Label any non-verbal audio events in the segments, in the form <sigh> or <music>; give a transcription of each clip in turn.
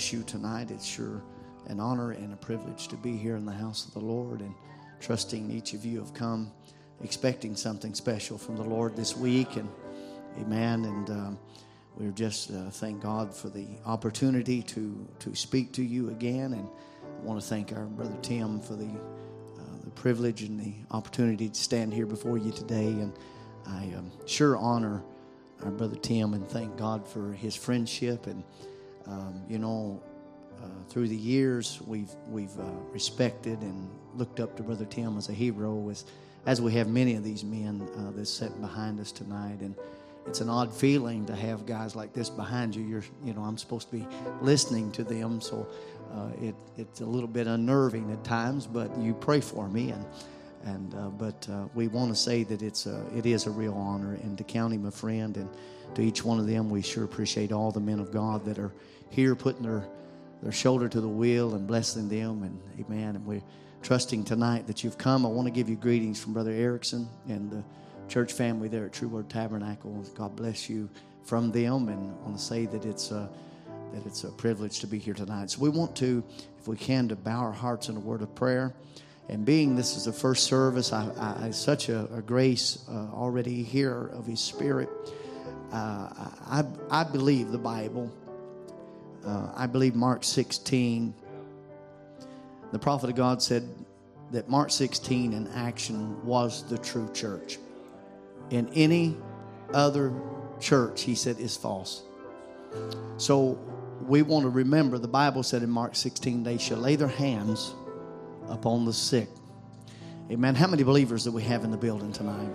bless you tonight. It's sure an honor and a privilege to be here in the house of the Lord and trusting each of you have come expecting something special from the Lord this week. And amen. And um, we're just uh, thank God for the opportunity to, to speak to you again. And I want to thank our brother Tim for the uh, the privilege and the opportunity to stand here before you today. And I um, sure honor our brother Tim and thank God for his friendship. And um, you know, uh, through the years, we've we've uh, respected and looked up to brother Tim as a hero, as as we have many of these men uh, that's sitting behind us tonight. And it's an odd feeling to have guys like this behind you. You're, you know, I'm supposed to be listening to them, so uh, it, it's a little bit unnerving at times. But you pray for me, and and uh, but uh, we want to say that it's a, it is a real honor, and to count him a friend, and to each one of them, we sure appreciate all the men of God that are here putting their their shoulder to the wheel and blessing them, and Amen. And we're trusting tonight that you've come. I want to give you greetings from Brother Erickson and the church family there at True Word Tabernacle. God bless you from them, and I want to say that it's a, that it's a privilege to be here tonight. So we want to, if we can, to bow our hearts in a word of prayer. And being this is the first service, I, I, I such a, a grace uh, already here of His Spirit. Uh, I, I believe the Bible. Uh, I believe Mark 16. The prophet of God said that Mark 16 in action was the true church. In any other church, he said, is false. So we want to remember the Bible said in Mark 16, they shall lay their hands upon the sick. Amen. How many believers do we have in the building tonight?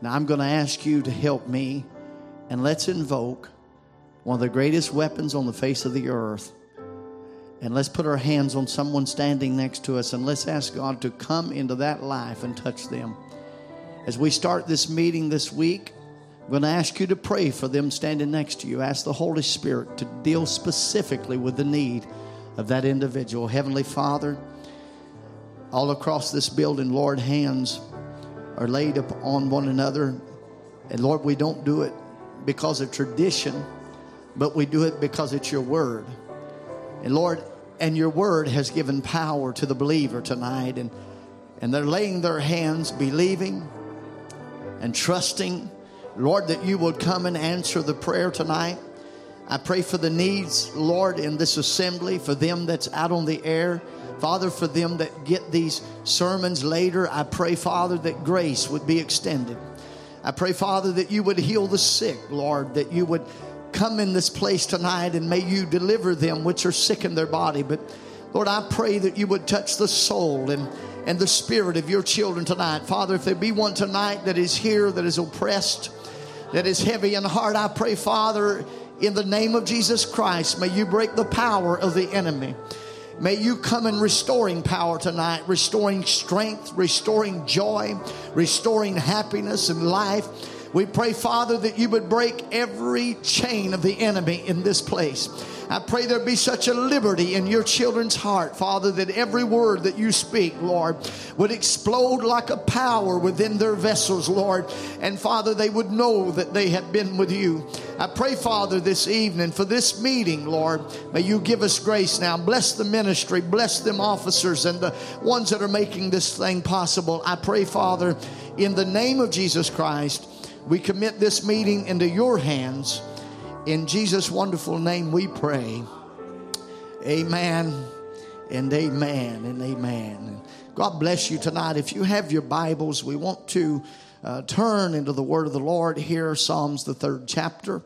Now I'm going to ask you to help me and let's invoke one of the greatest weapons on the face of the earth. And let's put our hands on someone standing next to us and let's ask God to come into that life and touch them. As we start this meeting this week, I'm going to ask you to pray for them standing next to you. Ask the Holy Spirit to deal specifically with the need of that individual. Heavenly Father, all across this building, Lord, hands are laid upon one another. And Lord, we don't do it because of tradition, but we do it because it's your word. And Lord, and your word has given power to the believer tonight. And, and they're laying their hands, believing and trusting, Lord, that you would come and answer the prayer tonight. I pray for the needs, Lord, in this assembly, for them that's out on the air. Father, for them that get these sermons later, I pray, Father, that grace would be extended. I pray, Father, that you would heal the sick, Lord, that you would come in this place tonight and may you deliver them which are sick in their body. But Lord, I pray that you would touch the soul and, and the spirit of your children tonight. Father, if there be one tonight that is here that is oppressed, that is heavy in heart, I pray, Father, in the name of Jesus Christ, may you break the power of the enemy. May you come in restoring power tonight, restoring strength, restoring joy, restoring happiness and life. We pray, Father, that you would break every chain of the enemy in this place. I pray there be such a liberty in your children's heart, Father, that every word that you speak, Lord, would explode like a power within their vessels, Lord. And Father, they would know that they have been with you. I pray, Father, this evening for this meeting, Lord, may you give us grace now. Bless the ministry, bless them officers and the ones that are making this thing possible. I pray, Father, in the name of Jesus Christ, we commit this meeting into your hands. In Jesus' wonderful name we pray. Amen and amen and amen. God bless you tonight. If you have your Bibles, we want to uh, turn into the Word of the Lord here, Psalms, the third chapter.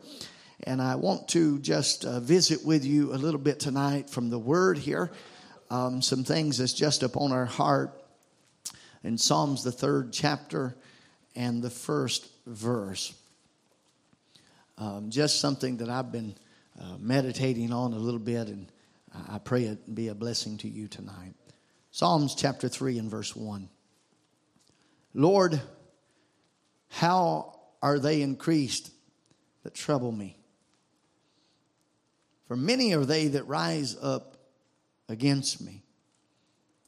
And I want to just uh, visit with you a little bit tonight from the Word here. Um, some things that's just upon our heart in Psalms, the third chapter and the first verse. Um, just something that I've been uh, meditating on a little bit, and I pray it be a blessing to you tonight. Psalms chapter 3 and verse 1. Lord, how are they increased that trouble me? For many are they that rise up against me.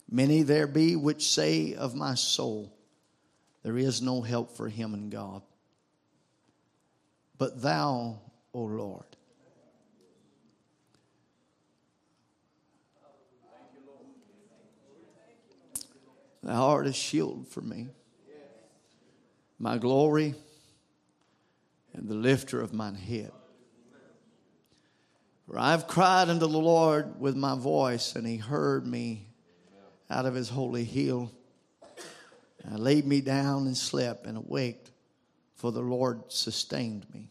Many there be which say of my soul, There is no help for him in God but thou, O Lord. Thou art a shield for me, my glory, and the lifter of mine head. For I've cried unto the Lord with my voice, and he heard me out of his holy hill. I laid me down and slept and awaked, for the Lord sustained me.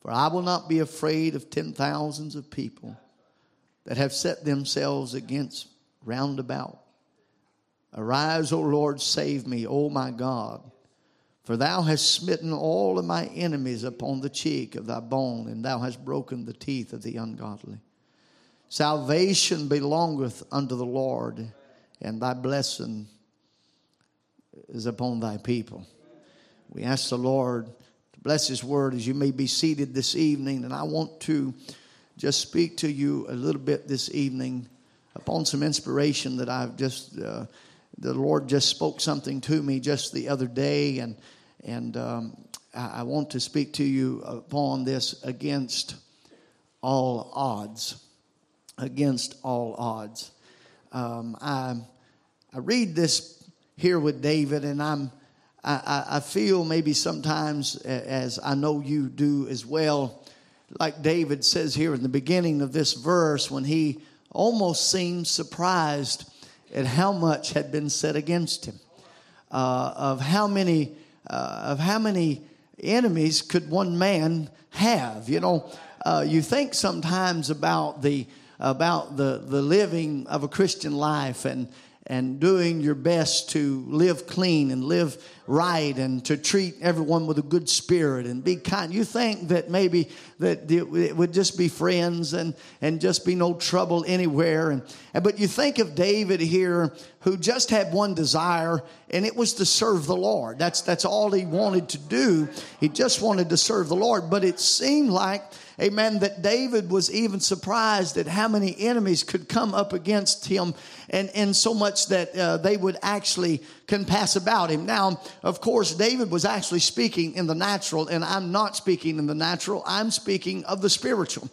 For I will not be afraid of ten thousands of people that have set themselves against round about. Arise, O Lord, save me, O my God. For thou hast smitten all of my enemies upon the cheek of thy bone, and thou hast broken the teeth of the ungodly. Salvation belongeth unto the Lord, and thy blessing is upon thy people. We ask the Lord to bless His word as you may be seated this evening. And I want to just speak to you a little bit this evening upon some inspiration that I've just, uh, the Lord just spoke something to me just the other day. And, and um, I, I want to speak to you upon this against all odds. Against all odds. Um, I, I read this here with David, and I'm I, I feel maybe sometimes, as I know you do as well, like David says here in the beginning of this verse, when he almost seemed surprised at how much had been said against him, uh, of how many uh, of how many enemies could one man have. You know, uh, you think sometimes about the about the the living of a Christian life and and doing your best to live clean and live right and to treat everyone with a good spirit and be kind. You think that maybe that it would just be friends and, and just be no trouble anywhere. And, but you think of David here who just had one desire and it was to serve the Lord. That's, that's all he wanted to do. He just wanted to serve the Lord. But it seemed like amen, that David was even surprised at how many enemies could come up against him, and, and so much that uh, they would actually can pass about him. Now, of course, David was actually speaking in the natural, and I'm not speaking in the natural, I'm speaking of the spiritual.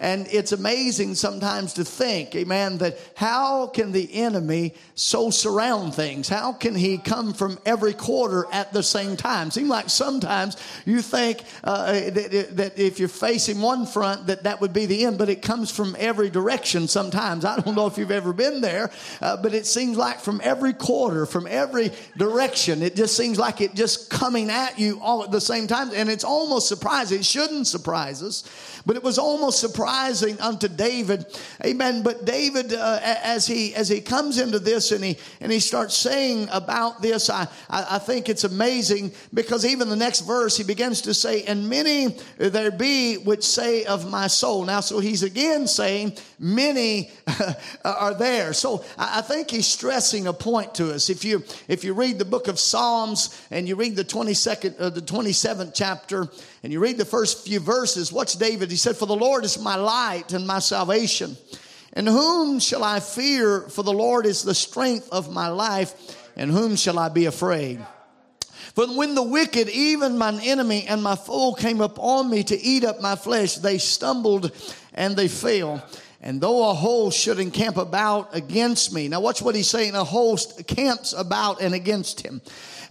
And it's amazing sometimes to think, amen, that how can the enemy so surround things? How can he come from every quarter at the same time? Seems like sometimes you think uh, that, that if you're facing one front, that that would be the end, but it comes from every direction sometimes. I don't know if you've ever been there, uh, but it seems like from every quarter, from every direction, it just seems like it just coming at you all at the same time. And it's almost surprising. It shouldn't surprise us, but it was almost surprising unto David. Amen. But David, uh, as he as he comes into this and he and he starts saying about this, I, I, I think it's amazing because even the next verse he begins to say, "And many there be which say of my soul." Now, so he's again saying, "Many are there." So I, I think he's stressing a point to us. If you if you read the book of Psalms and you read the twenty second uh, the twenty seventh chapter and you read the first few verses, what's David? He said, For the Lord is my light and my salvation. And whom shall I fear? For the Lord is the strength of my life. And whom shall I be afraid? For when the wicked, even mine enemy and my foe, came upon me to eat up my flesh, they stumbled and they fell. And though a host should encamp about against me. Now, watch what he's saying. A host camps about and against him.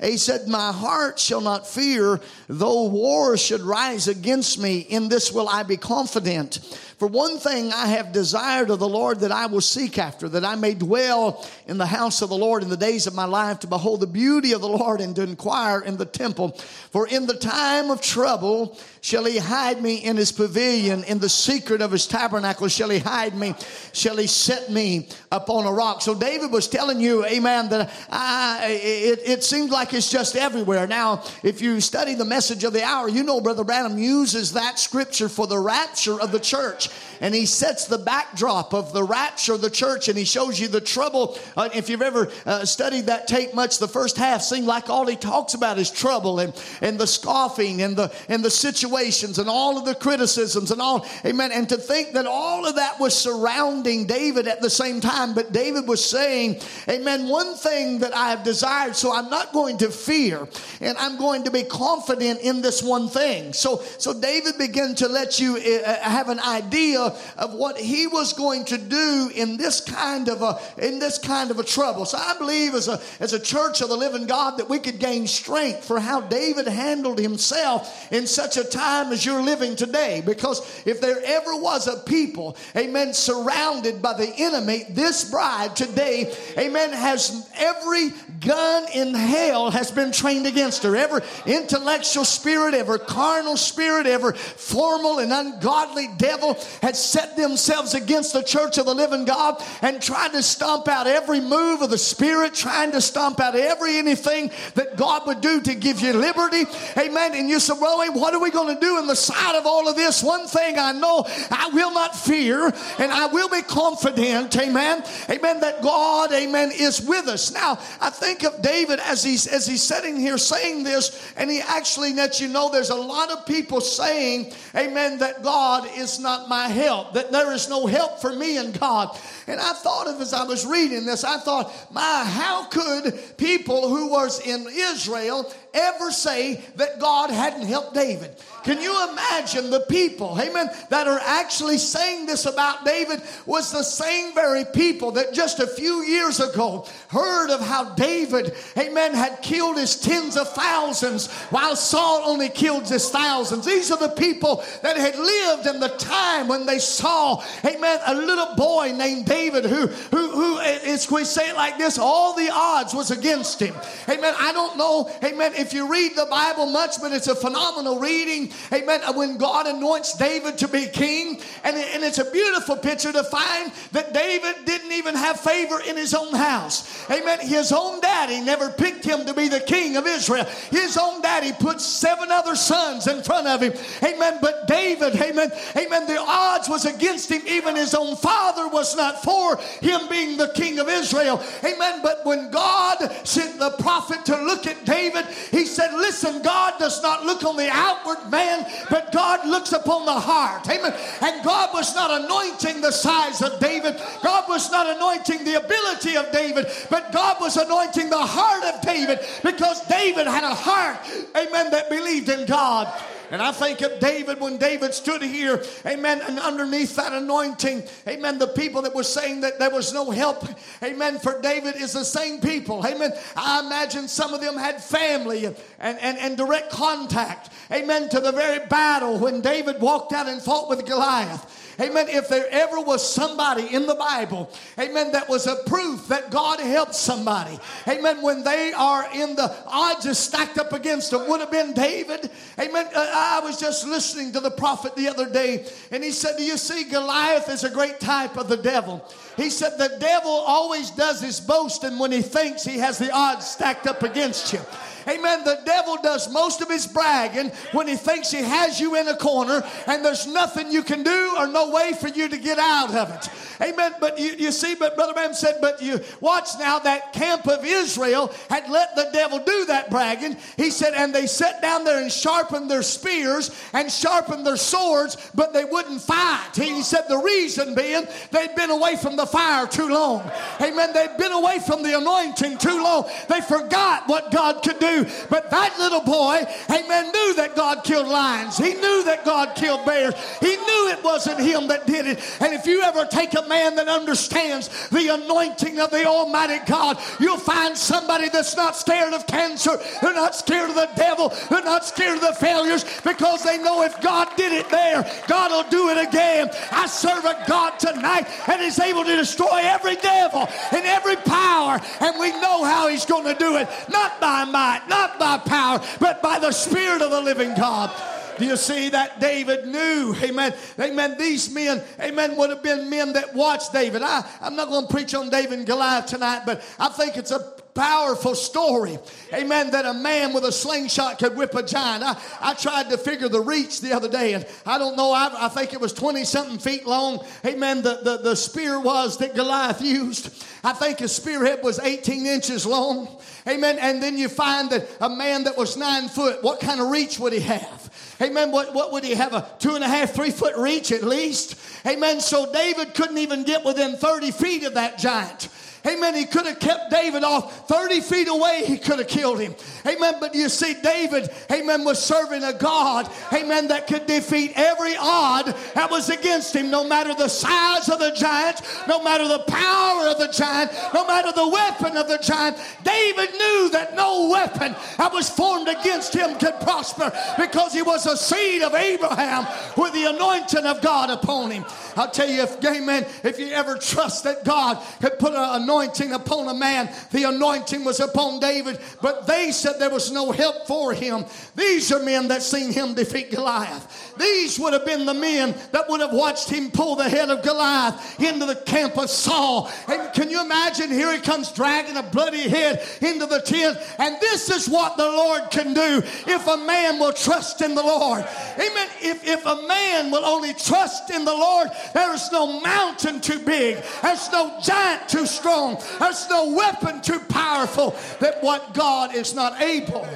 He said, My heart shall not fear, though war should rise against me. In this will I be confident. For one thing I have desired of the Lord that I will seek after, that I may dwell in the house of the Lord in the days of my life, to behold the beauty of the Lord and to inquire in the temple. For in the time of trouble shall he hide me in his pavilion, in the secret of his tabernacle shall he hide me, shall he set me upon a rock. So David was telling you, amen, that I, it, it seems like it's just everywhere. Now, if you study the message of the hour, you know Brother Branham uses that scripture for the rapture of the church and he sets the backdrop of the rapture of the church and he shows you the trouble. Uh, if you've ever uh, studied that tape much, the first half seemed like all he talks about is trouble and, and the scoffing and the, and the situations and all of the criticisms and all. Amen. And to think that all of that was surrounding David at the same time, but David was saying, Amen, one thing that I have desired, so I'm not going to fear and I'm going to be confident in this one thing. So, so David began to let you uh, have an idea idea of what he was going to do in this kind of a in this kind of a trouble. So I believe as a as a church of the living God that we could gain strength for how David handled himself in such a time as you're living today. Because if there ever was a people, amen, surrounded by the enemy, this bride today, amen, has every gun in hell has been trained against her. Every intellectual spirit, every carnal spirit, every formal and ungodly devil had set themselves against the church of the living God and tried to stomp out every move of the Spirit, trying to stomp out every anything that God would do to give you liberty. Amen. And you said, well, what are we going to do in the sight of all of this? One thing I know, I will not fear and I will be confident. Amen. Amen. That God, amen, is with us. Now, I think of David as he's, as he's sitting here saying this, and he actually lets you know there's a lot of people saying, amen, that God is not my help, that there is no help for me in God. And I thought of as I was reading this, I thought, my, how could people who was in Israel ever say that God hadn't helped David? Can you imagine the people, amen, that are actually saying this about David was the same very people that just a few years ago heard of how David, amen, had killed his tens of thousands while Saul only killed his thousands. These are the people that had lived in the time when they saw, amen, a little boy named David who, who, who eh, eh, is, we say it like this, all the odds was against him. Amen. I don't know, amen, if you read the Bible much, but it's a phenomenal reading amen, when God anoints David to be king. And, and it's a beautiful picture to find that David didn't even have favor in his own house. Amen. His own daddy never picked him to be the king of Israel. His own daddy put seven other sons in front of him. Amen. But David, amen, amen, the odds was against him. Even his own father was not for him being the king of Israel. Amen. But when God sent the prophet to look at David, he said, Listen, God does not look on the outward man but God looks upon the heart. Amen. And God was not anointing the size of David, God was not anointing the ability of David, but God was anointing the heart of David because David had a heart, amen, that believed in God. And I think of David when David stood here, amen, and underneath that anointing, amen, the people that were saying that there was no help, amen, for David is the same people, amen. I imagine some of them had family and, and, and direct contact, amen, to the very battle when David walked out and fought with Goliath. Amen, if there ever was somebody in the Bible, amen, that was a proof that God helped somebody, amen, when they are in the odds is stacked up against them, would have been David. Amen. Uh, I was just listening to the prophet the other day, and he said, Do you see, Goliath is a great type of the devil. He said, The devil always does his boasting when he thinks he has the odds stacked up against you. Amen. The devil does most of his bragging when he thinks he has you in a corner and there's nothing you can do or no way for you to get out of it. Amen. But you, you see, but Brother Branham said, but you watch now that camp of Israel had let the devil do that bragging. He said, and they sat down there and sharpened their spears and sharpened their swords, but they wouldn't fight. He said the reason being they'd been away from the fire too long. Amen. They'd been away from the anointing too long. They forgot what God could do. But that little boy, amen, knew that God killed lions. He knew that God killed bears. He knew it wasn't him that did it. And if you ever take a man that understands the anointing of the Almighty God, you'll find somebody that's not scared of cancer. They're not scared of the devil. They're not scared of the failures because they know if God did it there, God will do it again. I serve a God tonight and is able to destroy every devil and every power. And we know how he's going to do it. Not by might, not by power, but by the Spirit of the living God. Do you see that David knew? Amen. Amen. These men, amen, would have been men that watched David. I, I'm not going to preach on David and Goliath tonight, but I think it's a powerful story. Amen. That a man with a slingshot could whip a giant. I, I tried to figure the reach the other day, and I don't know, I, I think it was 20 something feet long. Amen. The, the, the spear was that Goliath used. I think his spearhead was 18 inches long. Amen. And then you find that a man that was nine foot, what kind of reach would he have? Amen. What, what would he have? A two and a half, three foot reach at least? Amen. So David couldn't even get within 30 feet of that giant. Amen. He could have kept David off 30 feet away. He could have killed him. Amen. But you see, David, amen, was serving a God, amen, that could defeat every odd that was against him, no matter the size of the giant, no matter the power of the giant, no matter the weapon of the giant. David knew that no weapon that was formed against him could prosper because he was a seed of Abraham with the anointing of God upon him. I'll tell you, if, amen, if you ever trust that God could put an anointing upon a man, the anointing was upon David, but they said there was no help for him. These are men that seen him defeat Goliath. These would have been the men that would have watched him pull the head of Goliath into the camp of Saul. And can you imagine? Here he comes dragging a bloody head into the tent. And this is what the Lord can do if a man will trust in the Lord. Amen. If, if a man will only trust in the Lord, there is no mountain too big, there's no giant too strong, there's no weapon too powerful that what God is not able.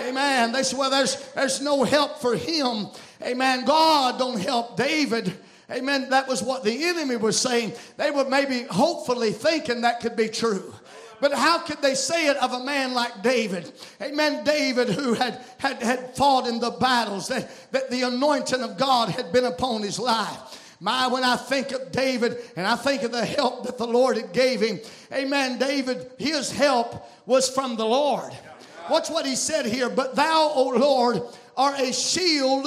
Amen. They said, well, there's, there's no help for him. Amen. God don't help David. Amen. That was what the enemy was saying. They were maybe hopefully thinking that could be true. But how could they say it of a man like David? Amen. David, who had, had, had fought in the battles, that, that the anointing of God had been upon his life. My, when I think of David and I think of the help that the Lord had gave him, amen, David, his help was from the Lord. Watch what he said here. But thou, O Lord, are a shield,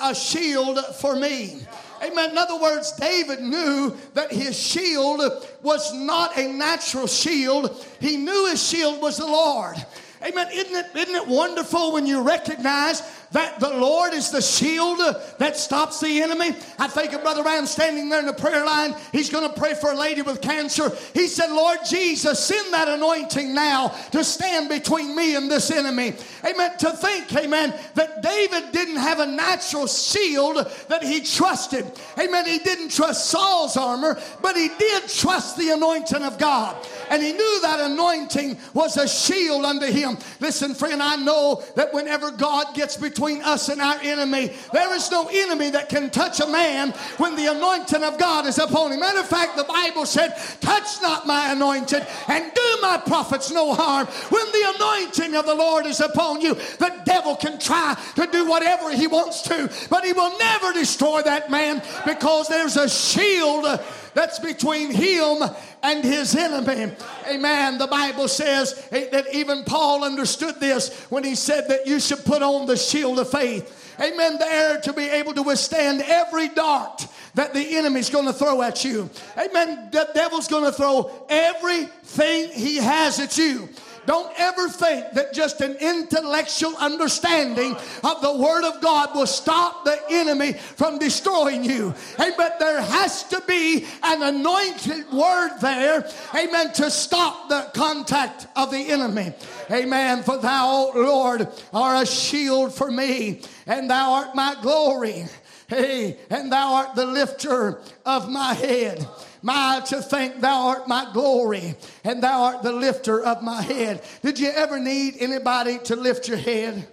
a shield for me. Amen. In other words, David knew that his shield was not a natural shield. He knew his shield was the Lord. Amen. Isn't it, isn't it wonderful when you recognize that the Lord is the shield that stops the enemy. I think of Brother Ram standing there in the prayer line. He's going to pray for a lady with cancer. He said, Lord Jesus, send that anointing now to stand between me and this enemy. Amen. To think, amen, that David didn't have a natural shield that he trusted. Amen. He didn't trust Saul's armor, but he did trust the anointing of God. And he knew that anointing was a shield unto him. Listen, friend, I know that whenever God gets between between us and our enemy. There is no enemy that can touch a man when the anointing of God is upon him. Matter of fact, the Bible said, Touch not my anointed and do my prophets no harm. When the anointing of the Lord is upon you, the devil can try to do whatever he wants to, but he will never destroy that man because there's a shield that's between him and his enemy. Amen. The Bible says eh, that even Paul understood this when he said that you should put on the shield of faith. Amen. There to be able to withstand every dart that the enemy's going to throw at you. Amen. The devil's going to throw everything he has at you. Don't ever think that just an intellectual understanding of the Word of God will stop the enemy from destroying you. Hey, but there has to be an anointed word there, amen, to stop the contact of the enemy. Amen. For thou, Lord, art a shield for me, and thou art my glory. Hey, and thou art the lifter of my head. My, to think thou art my glory and thou art the lifter of my head. Did you ever need anybody to lift your head?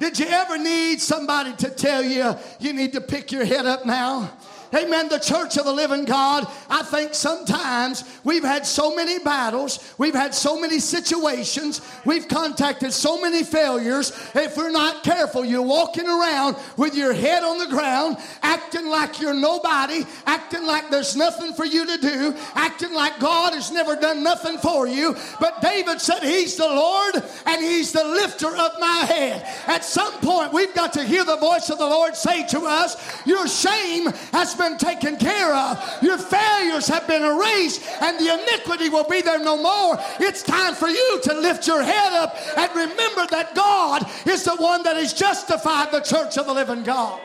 Did you ever need somebody to tell you you need to pick your head up now? Amen. The church of the living God, I think sometimes we've had so many battles, we've had so many situations, we've contacted so many failures. If we're not careful, you're walking around with your head on the ground, acting like you're nobody, acting like there's nothing for you to do, acting like God has never done nothing for you. But David said, He's the Lord and He's the lifter of my head. At some point, we've got to hear the voice of the Lord say to us, Your shame has been been taken care of. Your failures have been erased, and the iniquity will be there no more. It's time for you to lift your head up and remember that God is the one that has justified the church of the living God.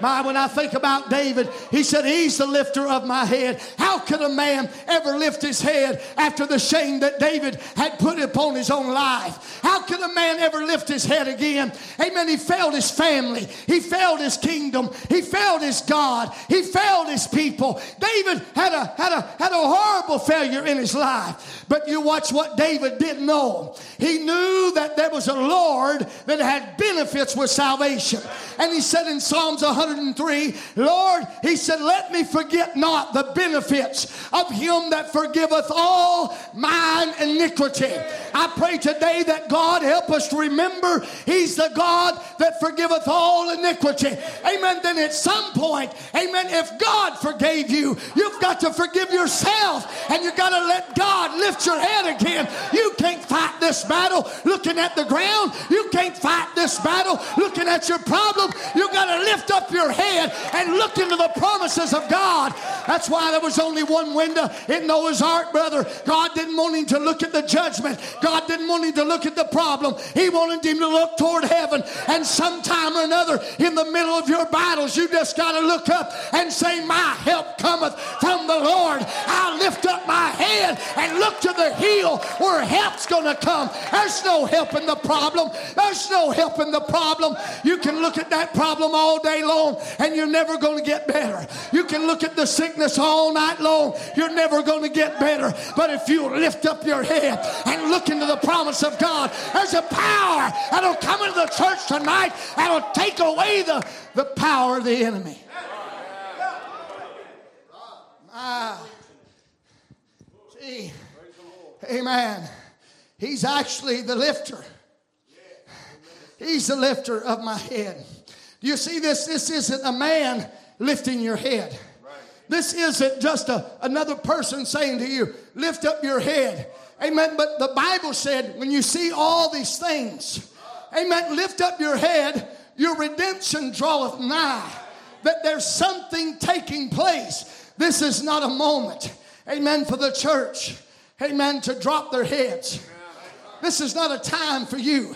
My, when I think about David, he said, He's the lifter of my head. How could a man ever lift his head after the shame that David had put upon his own life? How could a man ever lift his head again? Amen. He failed his family, he failed his kingdom, he failed his God, he failed his people. David had a, had a, had a horrible failure in his life. But you watch what David didn't know. He knew that there was a Lord that had benefits with salvation. And he said in Psalms 100, 103, Lord, he said, let me forget not the benefits of him that forgiveth all mine iniquity. I pray today that God help us to remember he's the God that forgiveth all iniquity. Amen. Then at some point, amen, if God forgave you, you've got to forgive yourself and you've got to let God lift your head again. You can't fight this battle looking at the ground. You can't fight this battle looking at your problem. You've got to lift up your head and look into the promises of God. That's why there was only one window in Noah's ark, brother. God didn't want him to look at the judgment. God didn't want him to look at the problem. He wanted him to look toward heaven. And sometime or another, in the middle of your battles, you just got to look up and say, My help cometh from the Lord. I'll lift up my head and look to the hill where help's going to come. There's no help in the problem. There's no help in the problem. You can look at that problem all day long long and you're never going to get better. You can look at the sickness all night long, you're never going to get better. But if you lift up your head and look into the promise of God, there's a power that'll come into the church tonight that'll take away the, the power of the enemy. Ah, see, amen. He's actually the lifter. He's the lifter of my head. You see, this, this isn't a man lifting your head. This isn't just a, another person saying to you, lift up your head. Amen. But the Bible said, when you see all these things, amen, lift up your head, your redemption draweth nigh. That there's something taking place. This is not a moment, amen, for the church, amen, to drop their heads. This is not a time for you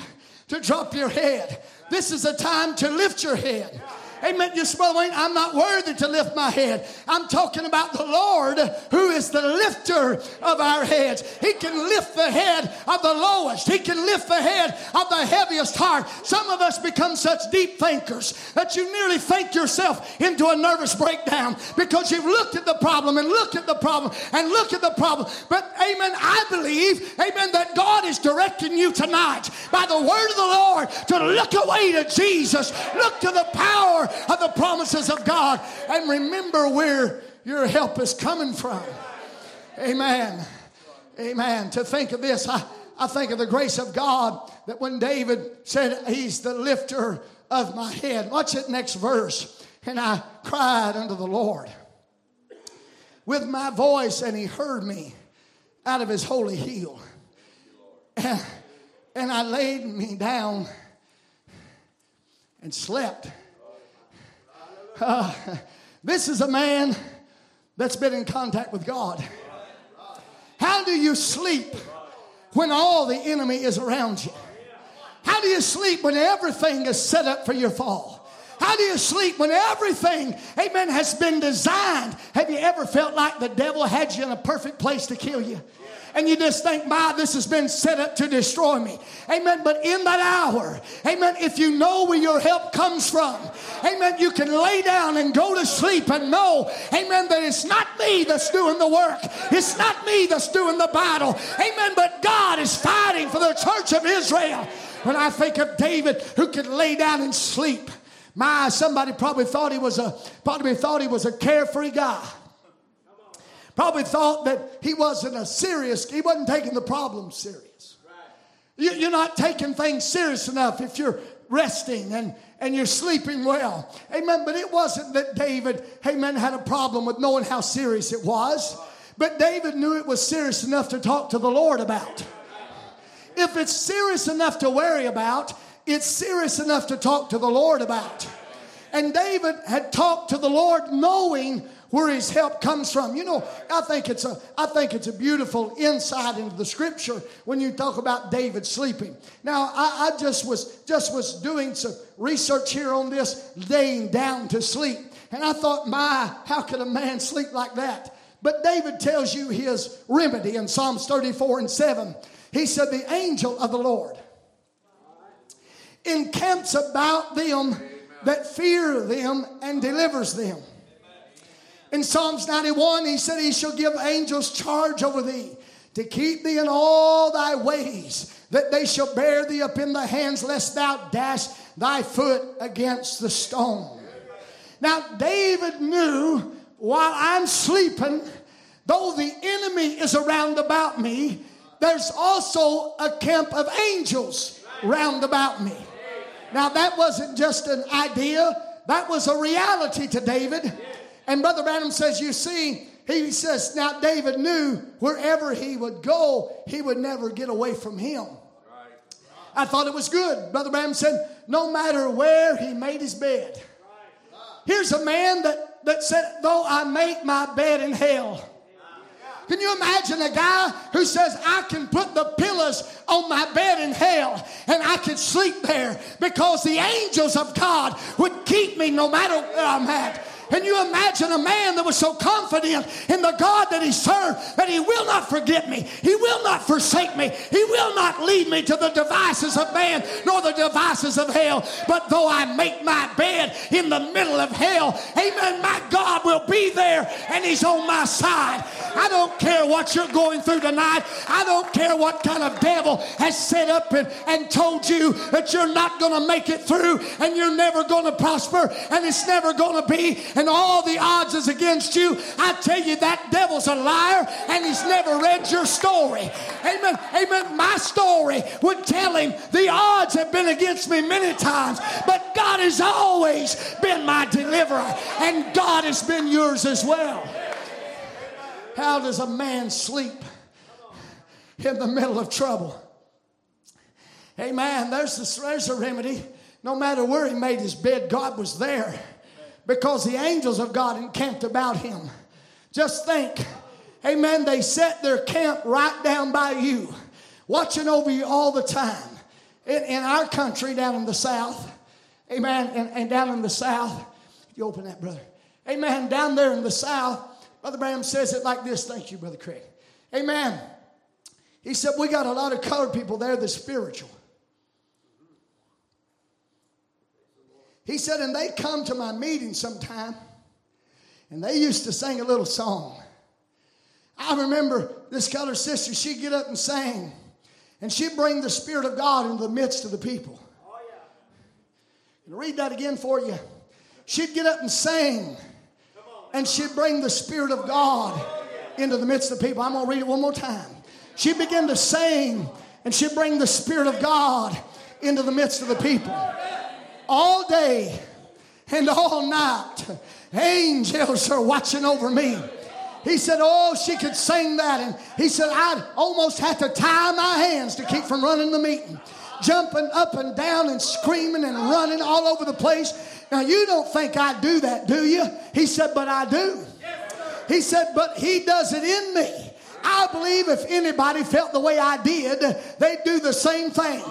to drop your head. This is a time to lift your head. Amen. Just Brother Wayne, I'm not worthy to lift my head. I'm talking about the Lord who is the lifter of our heads. He can lift the head of the lowest. He can lift the head of the heaviest heart. Some of us become such deep thinkers that you nearly think yourself into a nervous breakdown because you've looked at the problem and looked at the problem and looked at the problem. But amen, I believe, amen, that God is directing you tonight by the word of the Lord to look away to Jesus. Look to the power of the promises of God and remember where your help is coming from. Amen. Amen. To think of this, I, I think of the grace of God that when David said, He's the lifter of my head. Watch it next verse. And I cried unto the Lord. with my voice, and he heard me out of his holy hill. And, and I laid me down and slept. Uh, this is a man that's been in contact with God. How do you sleep when all the enemy is around you? How do you sleep when everything is set up for your fall? How do you sleep when everything, amen, has been designed? Have you ever felt like the devil had you in a perfect place to kill you? And you just think, my, this has been set up to destroy me. Amen. But in that hour, amen, if you know where your help comes from, amen, you can lay down and go to sleep and know, amen, that it's not me that's doing the work. It's not me that's doing the battle. Amen. But God is fighting for the church of Israel. When I think of David who could lay down and sleep, my somebody probably thought he was a probably thought he was a carefree guy probably thought that he wasn't a serious, he wasn't taking the problem serious. You, you're not taking things serious enough if you're resting and, and you're sleeping well. Amen. But it wasn't that David, amen, had a problem with knowing how serious it was. But David knew it was serious enough to talk to the Lord about. If it's serious enough to worry about, it's serious enough to talk to the Lord about. And David had talked to the Lord knowing where his help comes from. You know, I think it's a I think it's a beautiful insight into the scripture when you talk about David sleeping. Now, I, I just was just was doing some research here on this laying down to sleep. And I thought, my, how could a man sleep like that? But David tells you his remedy in Psalms 34 and 7. He said, The angel of the Lord encamps about them that fear them and delivers them. In Psalms 91, he said, He shall give angels charge over thee to keep thee in all thy ways, that they shall bear thee up in the hands, lest thou dash thy foot against the stone. Now, David knew while I'm sleeping, though the enemy is around about me, there's also a camp of angels round about me. Now, that wasn't just an idea, that was a reality to David. And Brother Branham says, You see, he says, Now David knew wherever he would go, he would never get away from him. I thought it was good. Brother Branham said, No matter where he made his bed. Here's a man that, that said, Though I make my bed in hell. Can you imagine a guy who says, I can put the pillows on my bed in hell and I can sleep there because the angels of God would keep me no matter where I'm at? And you imagine a man that was so confident in the God that he served that he will not forget me, he will not forsake me, he will not lead me to the devices of man nor the devices of hell. But though I make my bed in the middle of hell, amen, my God will be there and he's on my side. I don't care what you're going through tonight. I don't care what kind of devil has set up and, and told you that you're not going to make it through and you're never going to prosper and it's never going to be and all the odds is against you, I tell you that devil's a liar and he's never read your story. Amen. Amen. My story would tell him the odds have been against me many times, but God has always been my deliverer and God has been yours as well. How does a man sleep in the middle of trouble? Amen. There's, this, there's a remedy. No matter where he made his bed, God was there because the angels of God encamped about him. Just think, amen, they set their camp right down by you, watching over you all the time. In, in our country, down in the South, amen, and, and down in the South, you open that, brother. Amen, down there in the South, Brother Branham says it like this. Thank you, Brother Craig. Amen. He said, We got a lot of colored people there that's spiritual. He said, and they come to my meeting sometime, and they used to sing a little song. I remember this colored sister, she'd get up and sing, and she'd bring the Spirit of God into the midst of the people. Oh, yeah. read that again for you. She'd get up and sing, and she'd bring the Spirit of God into the midst of the people. I'm going to read it one more time. She'd begin to sing, and she'd bring the Spirit of God into the midst of the people all day and all night. Angels are watching over me. He said, Oh, she could sing that. And he said, I'd almost have to tie my hands to keep from running the meeting. Jumping up and down and screaming and running all over the place. Now, you don't think I do that, do you? He said, But I do. He said, But he does it in me. I believe if anybody felt the way I did, they'd do the same thing.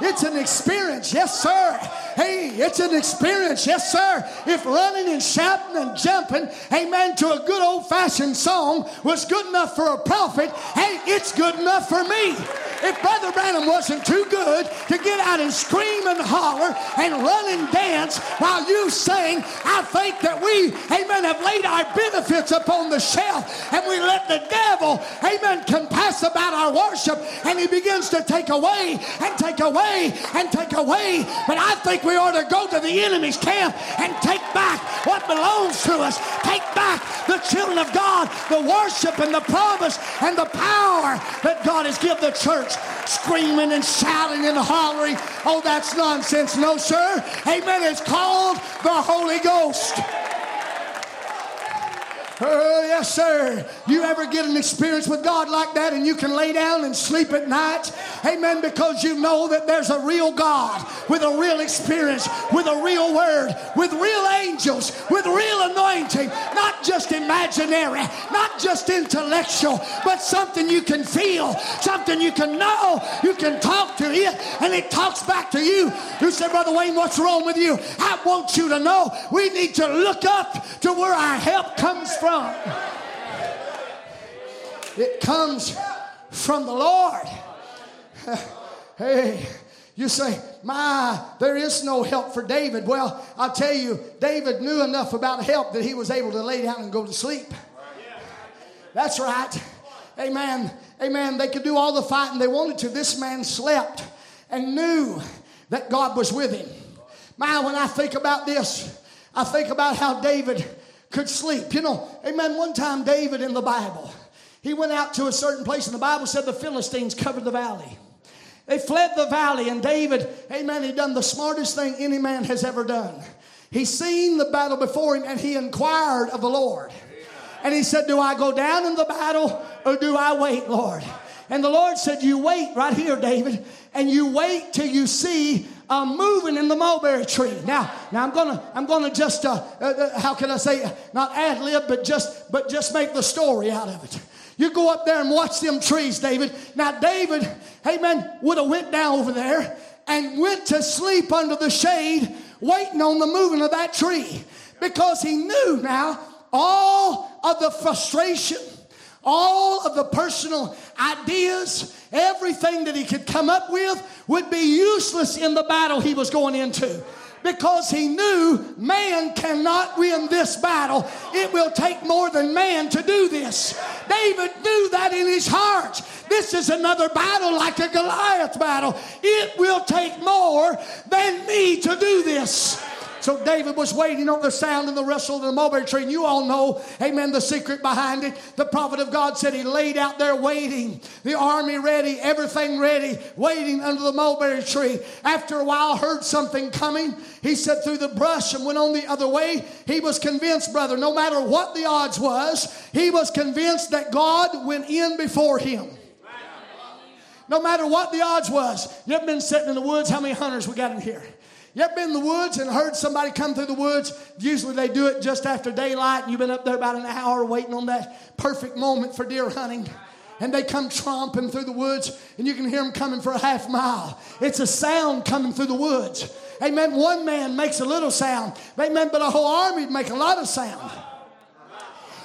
It's an experience, yes, sir. Hey, it's an experience, yes, sir. If running and shouting and jumping, amen, to a good old fashioned song was good enough for a prophet, hey, it's good enough for me. If Brother Branham wasn't too good to get out and scream and holler and run and dance while you sing, I think that we, amen, have laid our benefits upon the shelf and we let the devil, amen, compass about our worship and he begins to take away and take away and take away. But I think we ought to go to the enemy's camp and take back what belongs to us. Take back the children of God, the worship and the promise and the power that God has given the church screaming and shouting and hollering. Oh, that's nonsense. No, sir. Amen. It's called the Holy Ghost. Oh, yes, sir. You ever get an experience with God like that and you can lay down and sleep at night? Amen. Because you know that there's a real God with a real experience, with a real word, with real angels, with real anointing. Not just imaginary, not just intellectual, but something you can feel, something you can know. You can talk to it and it talks back to you. You say, Brother Wayne, what's wrong with you? I want you to know we need to look up to where our help comes from from? It comes from the Lord. <laughs> Hey, you say, My, there is no help for David. Well, I'll tell you, David knew enough about help that he was able to lay down and go to sleep. That's right. Amen. Amen. They could do all the fighting they wanted to. This man slept and knew that God was with him. My, when I think about this, I think about how David could sleep. You know, amen. One time, David in the Bible, he went out to a certain place, and the Bible said the Philistines covered the valley. They fled the valley, and David, amen, he done the smartest thing any man has ever done. He seen the battle before him, and he inquired of the Lord. And he said, Do I go down in the battle or do I wait, Lord? And the Lord said, You wait right here, David, and you wait till you see uh, moving in the mulberry tree. Now, now I'm gonna I'm gonna just uh, uh, uh how can I say not ad lib, but just but just make the story out of it. You go up there and watch them trees, David. Now, David, hey man, would have went down over there and went to sleep under the shade, waiting on the moving of that tree, because he knew now all of the frustration all of the personal ideas, everything that he could come up with would be useless in the battle he was going into. Because he knew man cannot win this battle. It will take more than man to do this. David knew that in his heart. This is another battle like a Goliath battle. It will take more than me to do this. So David was waiting on the sound and the rustle of the mulberry tree. And you all know, amen, the secret behind it. The prophet of God said he laid out there waiting, the army ready, everything ready, waiting under the mulberry tree. After a while, heard something coming. He said through the brush and went on the other way. He was convinced, brother, no matter what the odds was, he was convinced that God went in before him. No matter what the odds was. You ever been sitting in the woods? How many hunters we got in here? You ever been in the woods and heard somebody come through the woods? Usually they do it just after daylight, and you've been up there about an hour waiting on that perfect moment for deer hunting. And they come tromping through the woods, and you can hear them coming for a half mile. It's a sound coming through the woods. Amen. One man makes a little sound, amen, but a whole army make a lot of sound.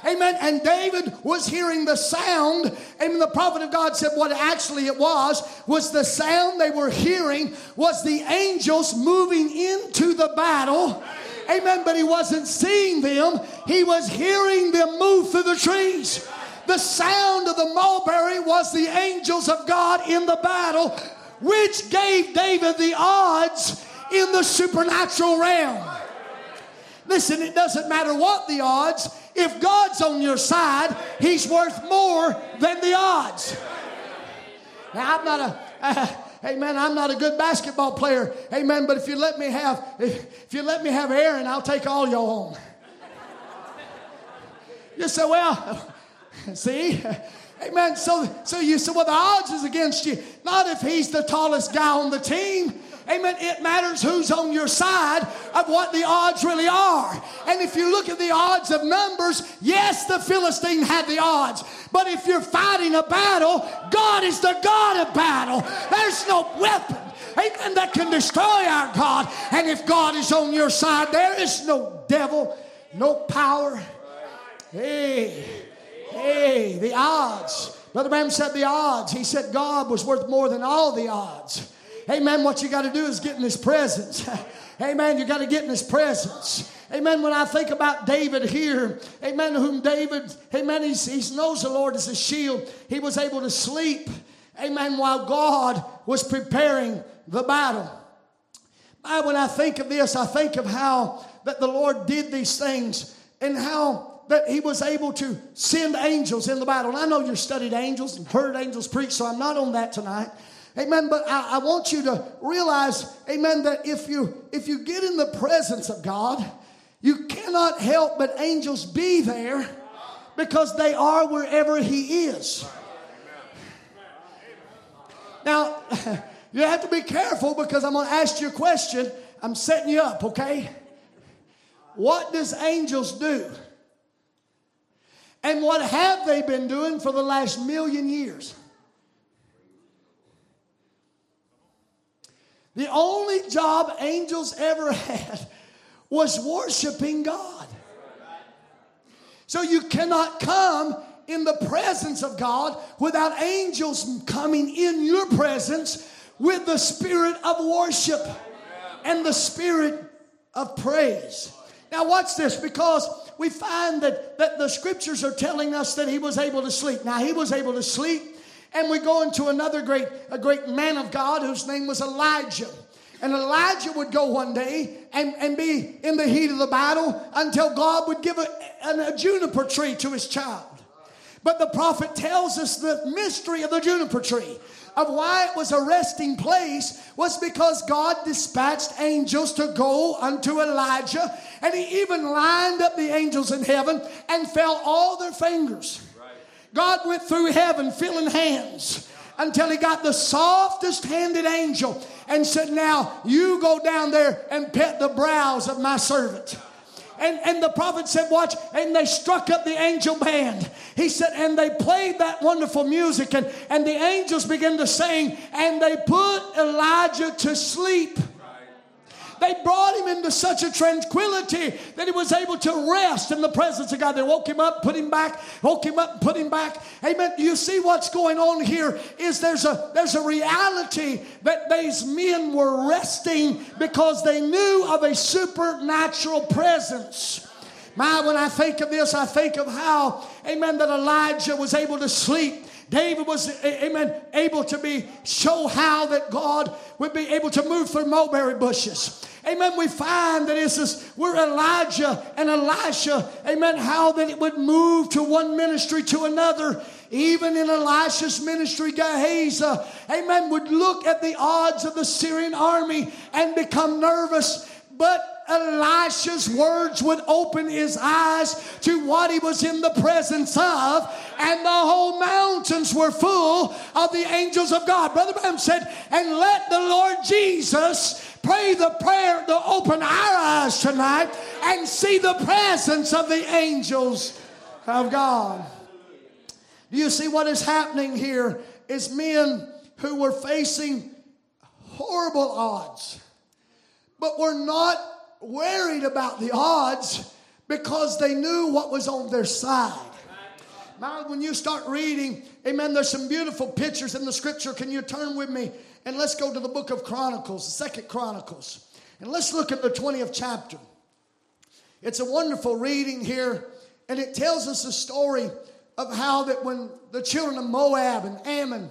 Amen. And David was hearing the sound. Amen. the prophet of God said what actually it was was the sound they were hearing was the angels moving into the battle. Amen. But he wasn't seeing them, he was hearing them move through the trees. The sound of the mulberry was the angels of God in the battle, which gave David the odds in the supernatural realm. Listen, it doesn't matter what the odds, if God's on your side, He's worth more than the odds. Now, I'm not a. <laughs> Uh, Amen. I'm not a good basketball player. Amen. But if you let me have, if, if you let me have Aaron, I'll take all y'all home. You say, well, <laughs> See? Amen. So, so you say, well, the odds is against you. Not if he's the tallest guy on the team. Amen. It matters who's on your side of what the odds really are. And if you look at the odds of numbers, yes, the Philistine had the odds. But if you're fighting a battle, God is the God of battle. There's no weapon, amen, that can destroy our God. And if God is on your side, there is no devil, no power. Hey, hey, the odds. Brother Branham said the odds. He said God was worth more than all the odds. Amen. What you got to do is get in His presence. <laughs> Amen. You got to get in His presence. Amen. When I think about David here, amen, whom David, amen, he's, he knows the Lord as a shield. He was able to sleep, amen, while God was preparing the battle. when I think of this, I think of how that the Lord did these things and how that he was able to send angels in the battle. And I know you've studied angels and heard angels preach, so I'm not on that tonight. Amen. But I, I, want you to realize, amen, that if you if you get in the presence of God, you cannot help but angels be there because they are wherever He is. Now, <laughs> you have to be careful because I'm going to ask you a question. I'm setting you up, okay? What does angels do? And what have they been doing for the last million years? The only job angels ever <laughs> had was worshiping God. So you cannot come in the presence of God without angels coming in your presence with the spirit of worship and the spirit of praise. Now, watch this because we find that, that the scriptures are telling us that he was able to sleep. Now, he was able to sleep and we go into another great, a great man of God whose name was Elijah. And Elijah would go one day and, and be in the heat of the battle until God would give a, a, a juniper tree to his child. But the prophet tells us the mystery of the juniper tree of why it was a resting place was because God dispatched angels to go unto Elijah, and he even lined up the angels in heaven and felt all their fingers. God went through heaven filling hands until he got the softest handed angel and said, Now you go down there and pet the brows of my servant. And, and the prophet said, Watch, and they struck up the angel band. He said, and they played that wonderful music, and, and the angels began to sing, and they put Elijah to sleep. They brought him into such a tranquility that he was able to rest in the presence of God. They woke him up, put him back, woke him up, put him back. Amen. You see what's going on here is there's a there's a reality that these men were resting because they knew of a supernatural presence. My, when I think of this, I think of how, amen, that Elijah was able to sleep David was, amen, able to be, show how that God would be able to move through mulberry bushes. Amen. We find that it's this, we're Elijah and Elisha, amen, how that it would move to one ministry to another. Even in Elisha's ministry, Gehazi, amen, would look at the odds of the Syrian army and become nervous. But Elisha's words would open his eyes to what he was in the presence of, and the whole mountains were full of the angels of God. Brother Branham said, And let the Lord Jesus pray the prayer to open our eyes tonight and see the presence of the angels of God. Do you see what is happening here? Is men who were facing horrible odds, but were not worried about the odds because they knew what was on their side. Now, when you start reading, amen, there's some beautiful pictures in the scripture. Can you turn with me and let's go to the book of Chronicles, the second Chronicles, and let's look at the 20th chapter. It's a wonderful reading here, and it tells us a story of how that when the children of Moab and Ammon,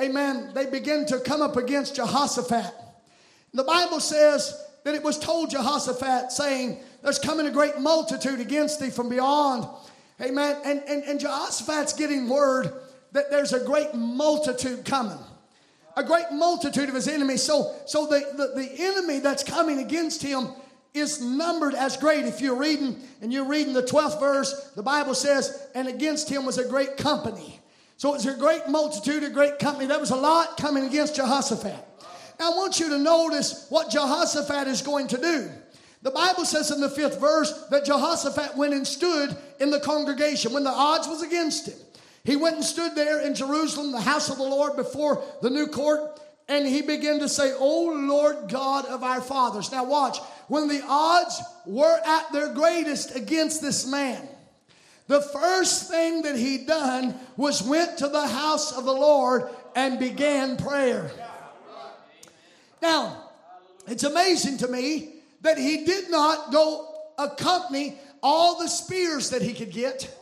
amen, they begin to come up against Jehoshaphat. The Bible says that it was told Jehoshaphat, saying, There's coming a great multitude against thee from beyond. Amen. And, and, and Jehoshaphat's getting word that there's a great multitude coming. A great multitude of his enemies. So, so the, the, the enemy that's coming against him is numbered as great. If you're reading and you're reading the 12th verse, the Bible says, and against him was a great company. So it was a great multitude, a great company. There was a lot coming against Jehoshaphat. I want you to notice what Jehoshaphat is going to do. The Bible says in the fifth verse that Jehoshaphat went and stood in the congregation when the odds was against him. He went and stood there in Jerusalem, the house of the Lord, before the new court, and he began to say, O Lord God of our fathers. Now, watch. When the odds were at their greatest against this man, the first thing that he done was went to the house of the Lord and began prayer. Now, it's amazing to me that he did not go accompany all the spears that he could get.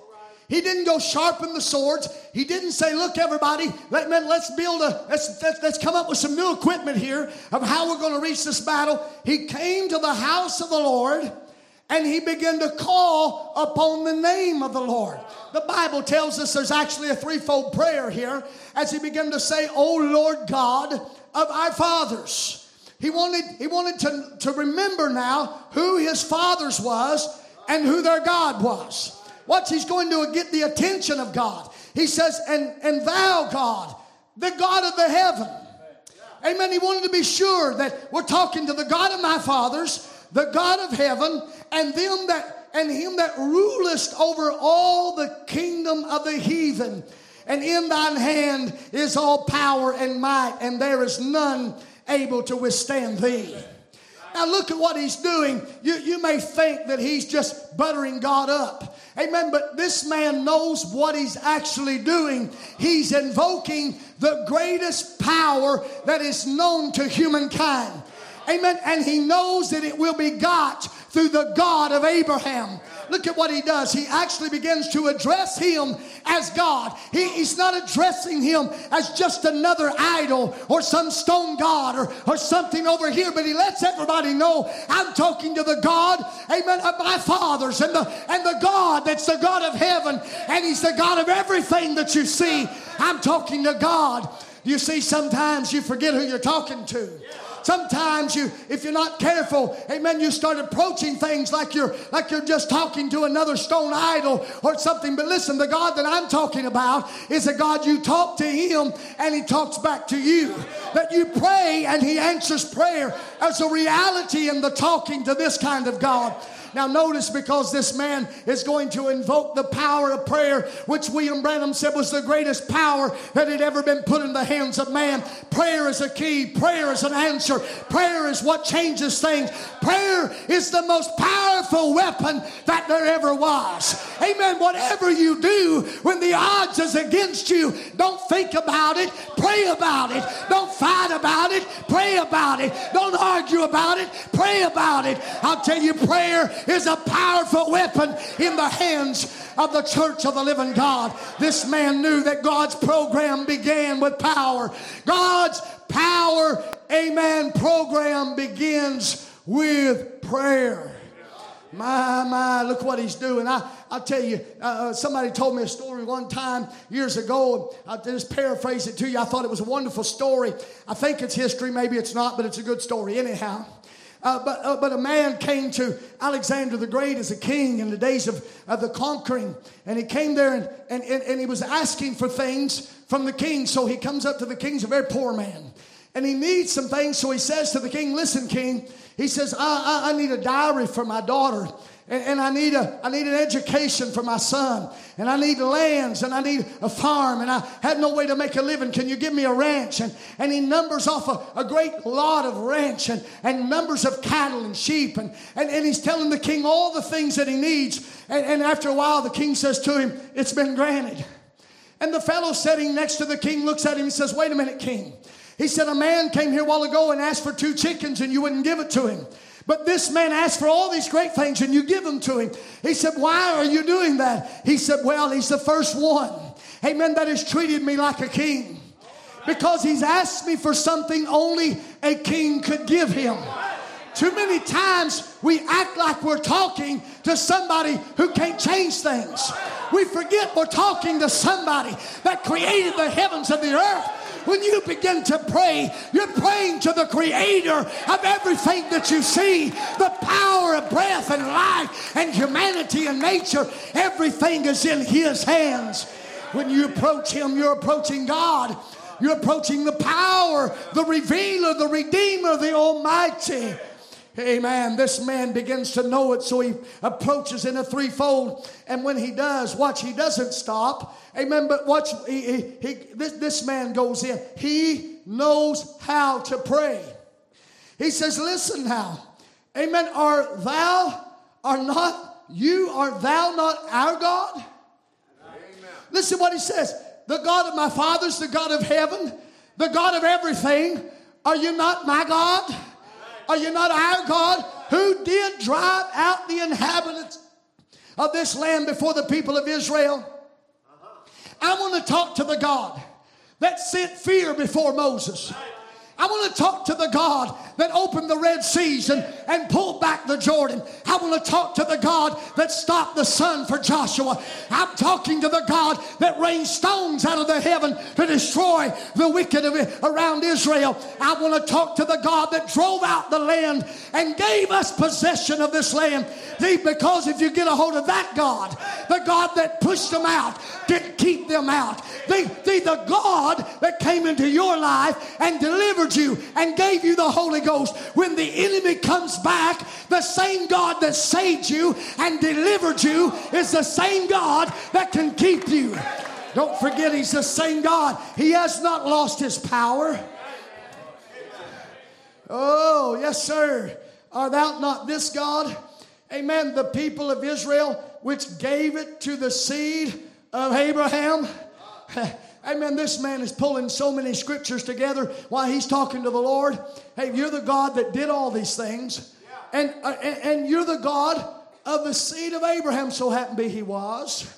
He didn't go sharpen the swords. He didn't say, "Look, everybody, let, man, let's build a let's, let's, let's come up with some new equipment here of how we're going to reach this battle." He came to the house of the Lord and he began to call upon the name of the Lord. The Bible tells us there's actually a threefold prayer here as he began to say, "O Lord God of our fathers." He wanted, he wanted to, to remember now who his fathers was and who their God was. Watch, he's going to get the attention of God. He says, and, and thou, God, the God of the heaven. Amen. He wanted to be sure that we're talking to the God of my fathers, the God of heaven, and them that and him that rulest over all the kingdom of the heathen. And in thine hand is all power and might, and there is none able to withstand thee. Now look at what he's doing. You, you may think that he's just buttering God up. Amen. But this man knows what he's actually doing. He's invoking the greatest power that is known to humankind. Amen. And he knows that it will be got through the God of Abraham. Look at what he does. He actually begins to address him as God. He, he's not addressing him as just another idol or some stone god or, or something over here, but he lets everybody know I'm talking to the God, amen, of my fathers and the and the God that's the God of heaven, and he's the God of everything that you see. I'm talking to God. You see, sometimes you forget who you're talking to. Sometimes you, if you're not careful, amen, you start approaching things like you're like you're just talking to another stone idol or something. But listen, the God that I'm talking about is a God you talk to him and he talks back to you. That you pray and he answers prayer. as a reality in the talking to this kind of God. Now, notice because this man is going to invoke the power of prayer, which William Branham said was the greatest power that had ever been put in the hands of man. Prayer is a key, prayer is an answer, prayer is what changes things. Prayer is the most powerful weapon that there ever was. Amen. Whatever you do when the odds is against you, don't think about it, pray about it. Don't fight about it, pray about it. Don't argue about it, pray about it. I'll tell you, prayer is a powerful weapon in the hands of the church of the living God. This man knew that God's program began with power. God's power, amen, program begins with prayer. My, my, look what he's doing. I, I'll tell you, uh, somebody told me a story one time years ago. and I'll just paraphrase it to you. I thought it was a wonderful story. I think it's history, maybe it's not, but it's a good story anyhow. Uh, but, uh, but a man came to Alexander the Great as a king in the days of, of the conquering. And he came there and, and, and, and he was asking for things from the king. So he comes up to the king, he's a very poor man. And he needs some things. So he says to the king, Listen, king, he says, I, I, I need a diary for my daughter and, and, I need a I need an education for my son, and I need lands, and I need a farm, and I had no way to make a living. Can you give me a ranch? And and he numbers off a, a great lot of ranch and, and numbers of cattle and sheep, and, and, and he's telling the king all the things that he needs. And, and after a while, the king says to him, It's been granted. And the fellow sitting next to the king looks at him and says, Wait a minute, king. He said, A man came here a while ago and asked for two chickens, and you wouldn't give it to him. But this man asked for all these great things and you give them to him. He said, Why are you doing that? He said, Well, he's the first one, amen, that has treated me like a king. Because he's asked me for something only a king could give him. Too many times we act like we're talking to somebody who can't change things. We forget we're talking to somebody that created the heavens and the earth When you begin to pray, you're praying to the creator of everything that you see. The power of breath and life and humanity and nature, everything is in his hands. When you approach him, you're approaching God. You're approaching the power, the revealer, the redeemer, the almighty. Amen. This man begins to know it, so he approaches in a threefold. And when he does, watch, he doesn't stop. Amen. But watch, he, he, he, this, this man goes in. He knows how to pray. He says, Listen now. Amen. Are thou, are not, you, are thou not our God? Amen. Listen what he says. The God of my fathers, the God of heaven, the God of everything, are you not my God? Are you not our God who did drive out the inhabitants of this land before the people of Israel? I want to talk to the God that sent fear before Moses. I want to talk to the God that opened the Red Seas and, and pulled back the Jordan. I want to talk to the God that stopped the sun for Joshua. I'm talking to the God that rained stones out of the heaven to destroy the wicked around Israel. I want to talk to the God that drove out the land and gave us possession of this land. Because if you get a hold of that God, the God that pushed them out, didn't keep them out. The, the, the God that came into your life and delivered you and gave you the Holy Ghost. When the enemy comes back, the same God that saved you and delivered you is the same God that can keep you. Don't forget, He's the same God. He has not lost His power. Oh, yes, sir. Are thou not this God? Amen. The people of Israel, which gave it to the seed of Abraham. <laughs> Amen. This man is pulling so many scriptures together while he's talking to the Lord. Hey, you're the God that did all these things. And, uh, and, and you're the God of the seed of Abraham. So happened to be he was.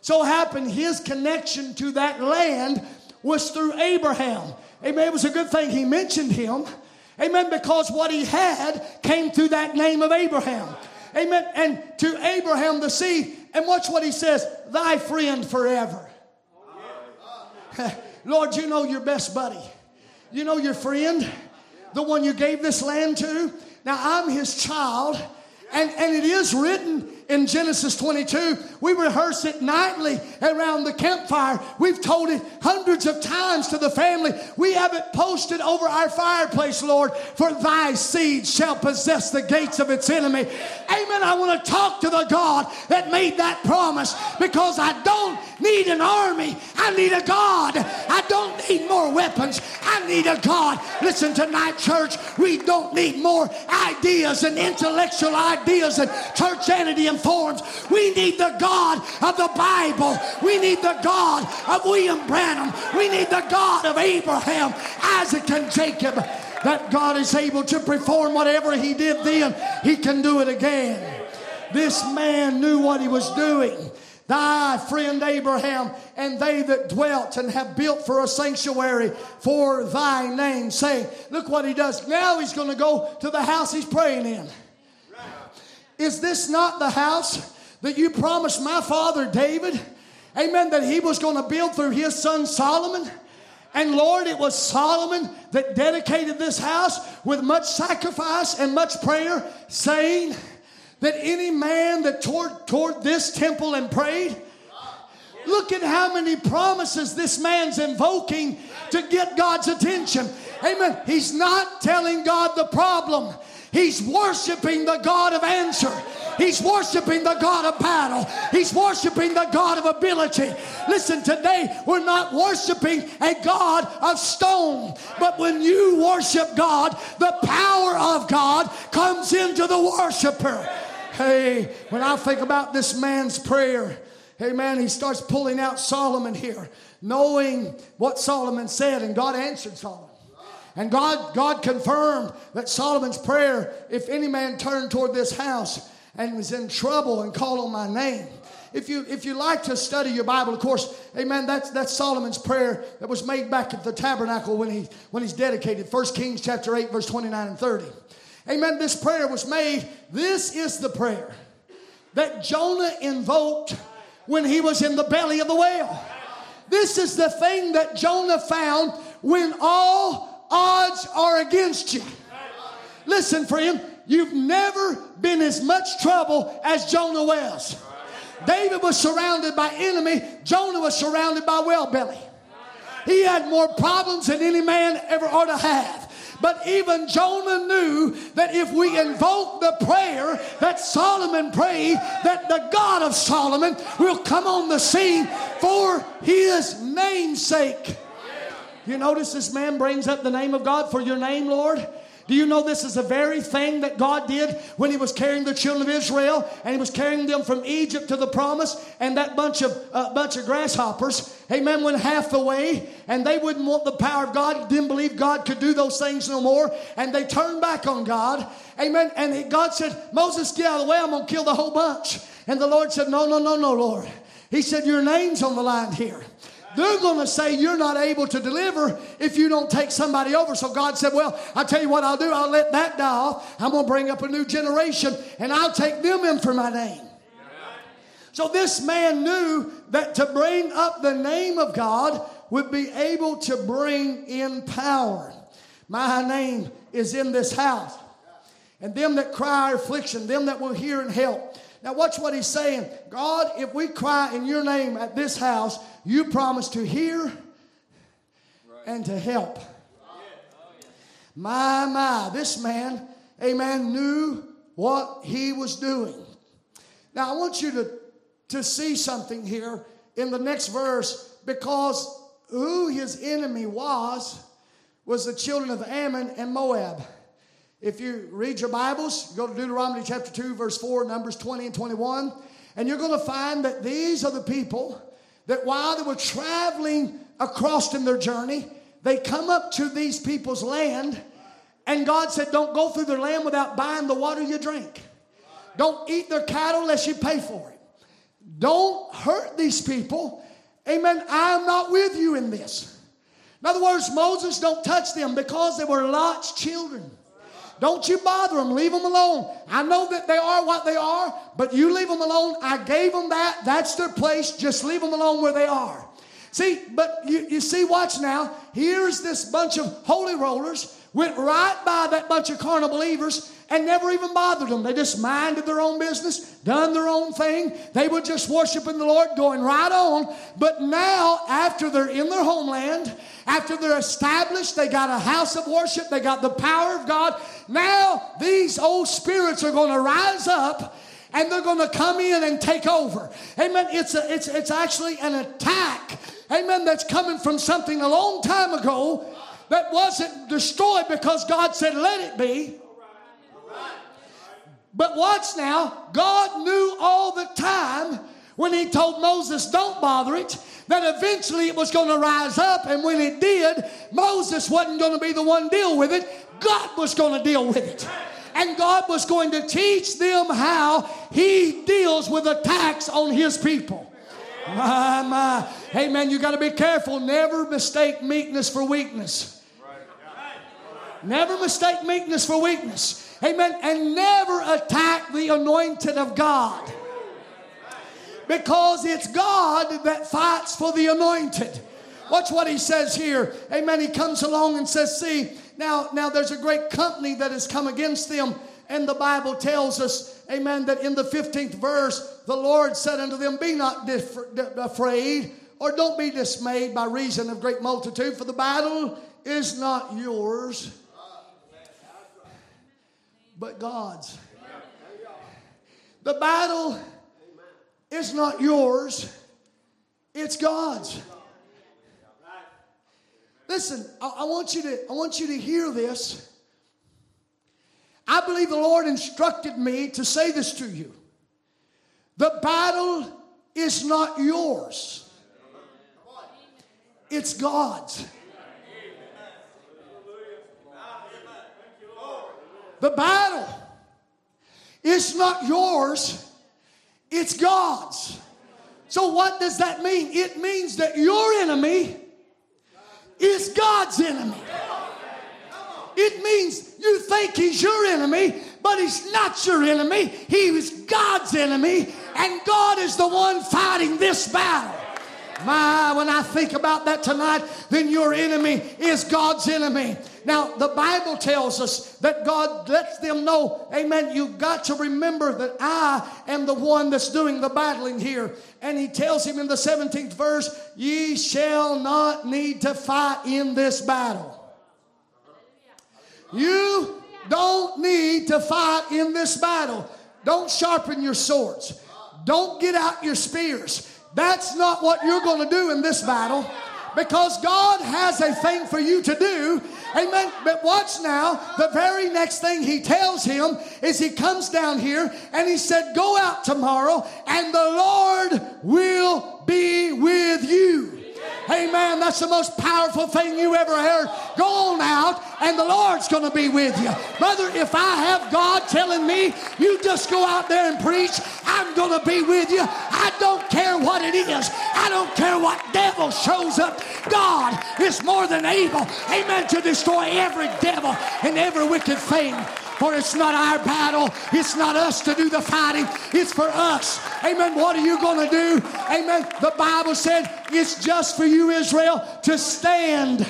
So happened his connection to that land was through Abraham. Amen. It was a good thing he mentioned him. Amen. Because what he had came through that name of Abraham. Amen. And to Abraham the seed. And watch what he says thy friend forever. <laughs> Lord, you know your best buddy. You know your friend, the one you gave this land to. Now I'm his child, and, and it is written in Genesis 22. We rehearse it nightly around the campfire. We've told it hundreds of times to the family. We have it posted over our fireplace, Lord, for thy seed shall possess the gates of its enemy. Amen. I want to talk to the God that made that promise because I don't need an army. I need a God. I don't need more weapons. I need a God. Listen tonight, church, we don't need more ideas and intellectual ideas and churchanity and forms. We need the God of the Bible. We need the God of William Branham. We need the God of Abraham, Isaac, and Jacob. That God is able to perform whatever He did then, He can do it again. This man knew what he was doing thy friend Abraham, and they that dwelt and have built for a sanctuary for thy name, saying, Look what he does. Now he's going to go to the house he's praying in. Is this not the house that you promised my father David? Amen. That he was going to build through his son Solomon. And Lord, it was Solomon that dedicated this house with much sacrifice and much prayer, saying that any man that toward, toward this temple and prayed, look at how many promises this man's invoking to get God's attention. Amen. He's not telling God the problem. He's worshiping the God of answer. He's worshiping the God of battle. He's worshiping the God of ability. Listen, today we're not worshiping a God of stone, but when you worship God, the power of God comes into the worshiper. Hey, when I think about this man's prayer, hey man, he starts pulling out Solomon here, knowing what Solomon said, and God answered Solomon. And God, God confirmed that Solomon's prayer, if any man turned toward this house and was in trouble and called on my name. If you, if you like to study your Bible, of course, amen, that's, that's Solomon's prayer that was made back at the tabernacle when, he, when he's dedicated. 1 Kings chapter 8, verse 29 and 30. Amen, this prayer was made. This is the prayer that Jonah invoked when he was in the belly of the whale. This is the thing that Jonah found when all odds are against you. Listen, friend, you've never been as much trouble as Jonah was. David was surrounded by enemy, Jonah was surrounded by well belly. He had more problems than any man ever ought to have. But even Jonah knew that if we invoke the prayer that Solomon prayed, that the God of Solomon will come on the scene for his name's sake. You notice this man brings up the name of God for your name, Lord? Do you know this is the very thing that God did when He was carrying the children of Israel and He was carrying them from Egypt to the promise and that bunch of uh, bunch of grasshoppers, amen, went half the way and they wouldn't want the power of God, didn't believe God could do those things no more, and they turned back on God, amen. And God said, Moses, get out of the way, I'm gonna kill the whole bunch. And the Lord said, No, no, no, no, Lord. He said, Your name's on the line here they're going to say you're not able to deliver if you don't take somebody over. So God said, Well, I'll tell you what I'll do. I'll let that die off. I'm going to bring up a new generation and I'll take them in for my name. So this man knew that to bring up the name of God would be able to bring in power. My name is in this house. And them that cry affliction, them that will hear and help. Now, watch what he's saying. God, if we cry in your name at this house, you promise to hear and to help. My, my, this man, amen, knew what he was doing. Now, I want you to, to see something here in the next verse because who his enemy was was the children of Ammon and Moab. If you read your Bibles, go to Deuteronomy chapter 2, verse 4, Numbers 20 and 21, and you're going to find that these are the people that while they were traveling across in their journey, they come up to these people's land, and God said, Don't go through their land without buying the water you drink. Don't eat their cattle unless you pay for it. Don't hurt these people. Amen. I'm not with you in this. In other words, Moses, don't touch them because they were Lot's children. Don't you bother them. Leave them alone. I know that they are what they are, but you leave them alone. I gave them that. That's their place. Just leave them alone where they are. See, but you, you see, watch now. Here's this bunch of holy rollers went right by that bunch of carnal believers and never even bothered them. They just minded their own business, done their own thing. They were just worshiping the Lord, going right on. But now, after they're in their homeland, after they're established, they got a house of worship, they got the power of God. Now, these old spirits are going to rise up and they're going to come in and take over. Amen. It's, a, it's, it's actually an attack. Amen. That's coming from something a long time ago that wasn't destroyed because God said, let it be. But watch now, God knew all the time when He told Moses, don't bother it that eventually it was going to rise up, and when it did, Moses wasn't going to be the one deal with it. God was going to deal with it. And God was going to teach them how He deals with attacks on His people. My, my. Hey, man, you got to be careful. Never mistake meekness for weakness. Never mistake meekness for weakness. Amen. And never attack the anointed of God because it's God that fights for the anointed. Watch what he says here. Amen. He comes along and says, See, now, now there's a great company that has come against them. And the Bible tells us, amen, that in the 15th verse, the Lord said unto them, Be not dif- afraid, or don't be dismayed by reason of great multitude, for the battle is not yours, but God's. The battle is not yours, it's God's. Listen, I, I, want you to, I want you to hear this. I believe the Lord instructed me to say this to you. The battle is not yours, it's God's. The battle is not yours, it's God's. So, what does that mean? It means that your enemy is God's enemy. It means you think he's your enemy, but he's not your enemy. He is God's enemy, and God is the one fighting this battle. My, when I think about that tonight, then your enemy is God's enemy. Now, the Bible tells us that God lets them know, amen, you've got to remember that I am the one that's doing the battling here. And he tells him in the 17th verse, ye shall not need to fight in this battle. You don't need to fight in this battle. Don't sharpen your swords. Don't get out your spears. That's not what you're going to do in this battle because God has a thing for you to do. Amen. But watch now, the very next thing he tells him is he comes down here and he said, Go out tomorrow and the Lord will be with you. Amen. That's the most powerful thing you ever heard. Go on out, and the Lord's going to be with you. Brother, if I have God telling me, you just go out there and preach, I'm going to be with you. I don't care what it is, I don't care what devil shows up. God is more than able, amen, to destroy every devil and every wicked thing. For it's not our battle. It's not us to do the fighting. It's for us. Amen. What are you going to do? Amen. The Bible said it's just for you, Israel, to stand.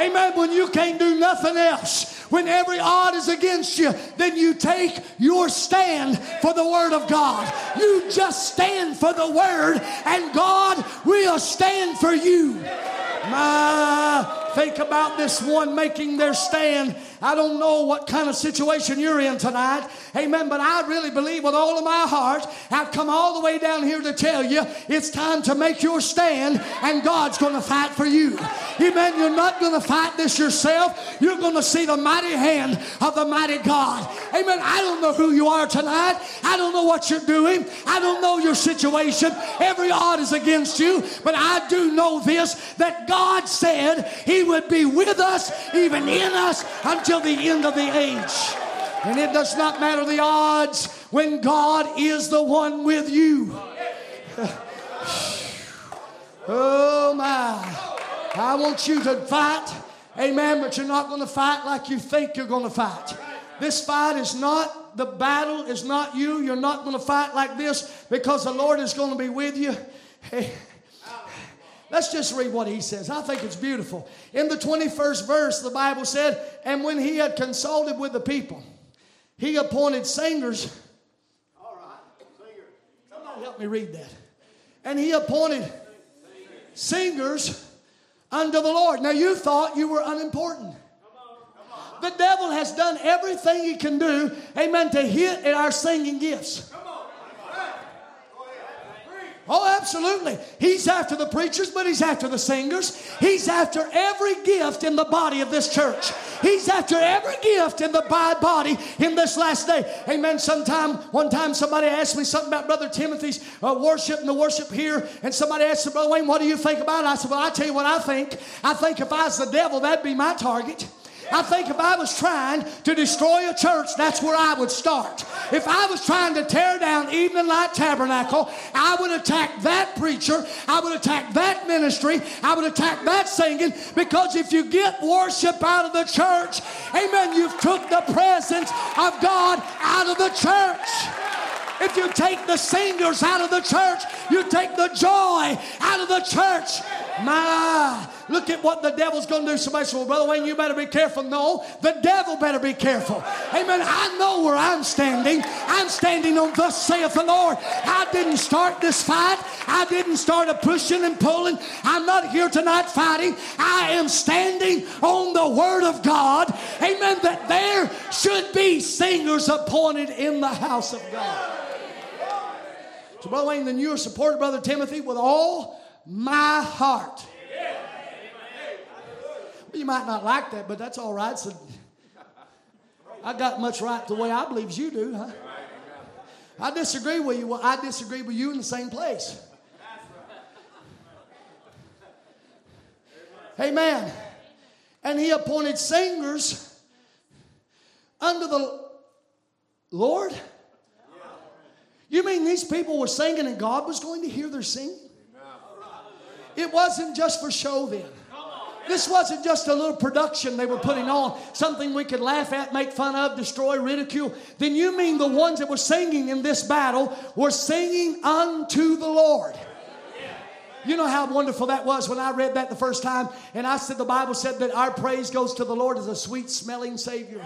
Amen. When you can't do nothing else, when every odd is against you, then you take your stand for the Word of God. You just stand for the Word, and God will stand for you. My, think about this one making their stand I don't know what kind of situation you're in tonight. Amen. But I really believe with all of my heart, I've come all the way down here to tell you it's time to make your stand and God's going to fight for you. Amen. You're not going to fight this yourself. You're going to see the mighty hand of the mighty God. Amen. I don't know who you are tonight. I don't know what you're doing. I don't know your situation. Every odd is against you. But I do know this that God said He would be with us, even in us, until the end of the age. And it does not matter the odds when God is the one with you. <sighs> oh my. I want you to fight. Amen. But you're not going to fight like you think you're going to fight. This fight is not, the battle is not you. You're not going to fight like this because the Lord is going to be with you. Let's just read what he says. I think it's beautiful. In the 21st verse, the Bible said, And when he had consulted with the people, he appointed singers. All right, singer. Somebody help me read that. And he appointed singers unto the Lord. Now you thought you were unimportant. The devil has done everything he can do, amen, to hit at our singing gifts. Oh, absolutely. He's after the preachers, but he's after the singers. He's after every gift in the body of this church. He's after every gift in the body in this last day. Amen. Sometime, one time, somebody asked me something about Brother Timothy's uh, worship and the worship here, and somebody asked Brother Wayne, what do you think about it? I said, Well, I tell you what I think. I think if I was the devil, that'd be my target. I think if I was trying to destroy a church, that's where I would start. If I was trying to tear down Evening Light Tabernacle, I would attack that preacher. I would attack that ministry. I would attack that singing because if you get worship out of the church, amen, you've took the presence of God out of the church. If you take the singers out of the church, you take the joy out of the church. My, look at what the devil's going to do. Somebody said, Well, Brother Wayne, you better be careful. No, the devil better be careful. Amen. I know where I'm standing. I'm standing on thus saith the Lord. I didn't start this fight, I didn't start a pushing and pulling. I'm not here tonight fighting. I am standing on the word of God. Amen. That there should be singers appointed in the house of God. So, Brother Wayne, then you are supported, Brother Timothy, with all my heart. You might not like that, but that's all right. So I got much right the way I believe as you do, huh? I disagree with you. Well, I disagree with you in the same place. Amen. And he appointed singers under the Lord. You mean these people were singing and God was going to hear their singing? It wasn't just for show then. This wasn't just a little production they were putting on, something we could laugh at, make fun of, destroy, ridicule. Then you mean the ones that were singing in this battle were singing unto the Lord. You know how wonderful that was when I read that the first time, and I said the Bible said that our praise goes to the Lord as a sweet smelling Savior.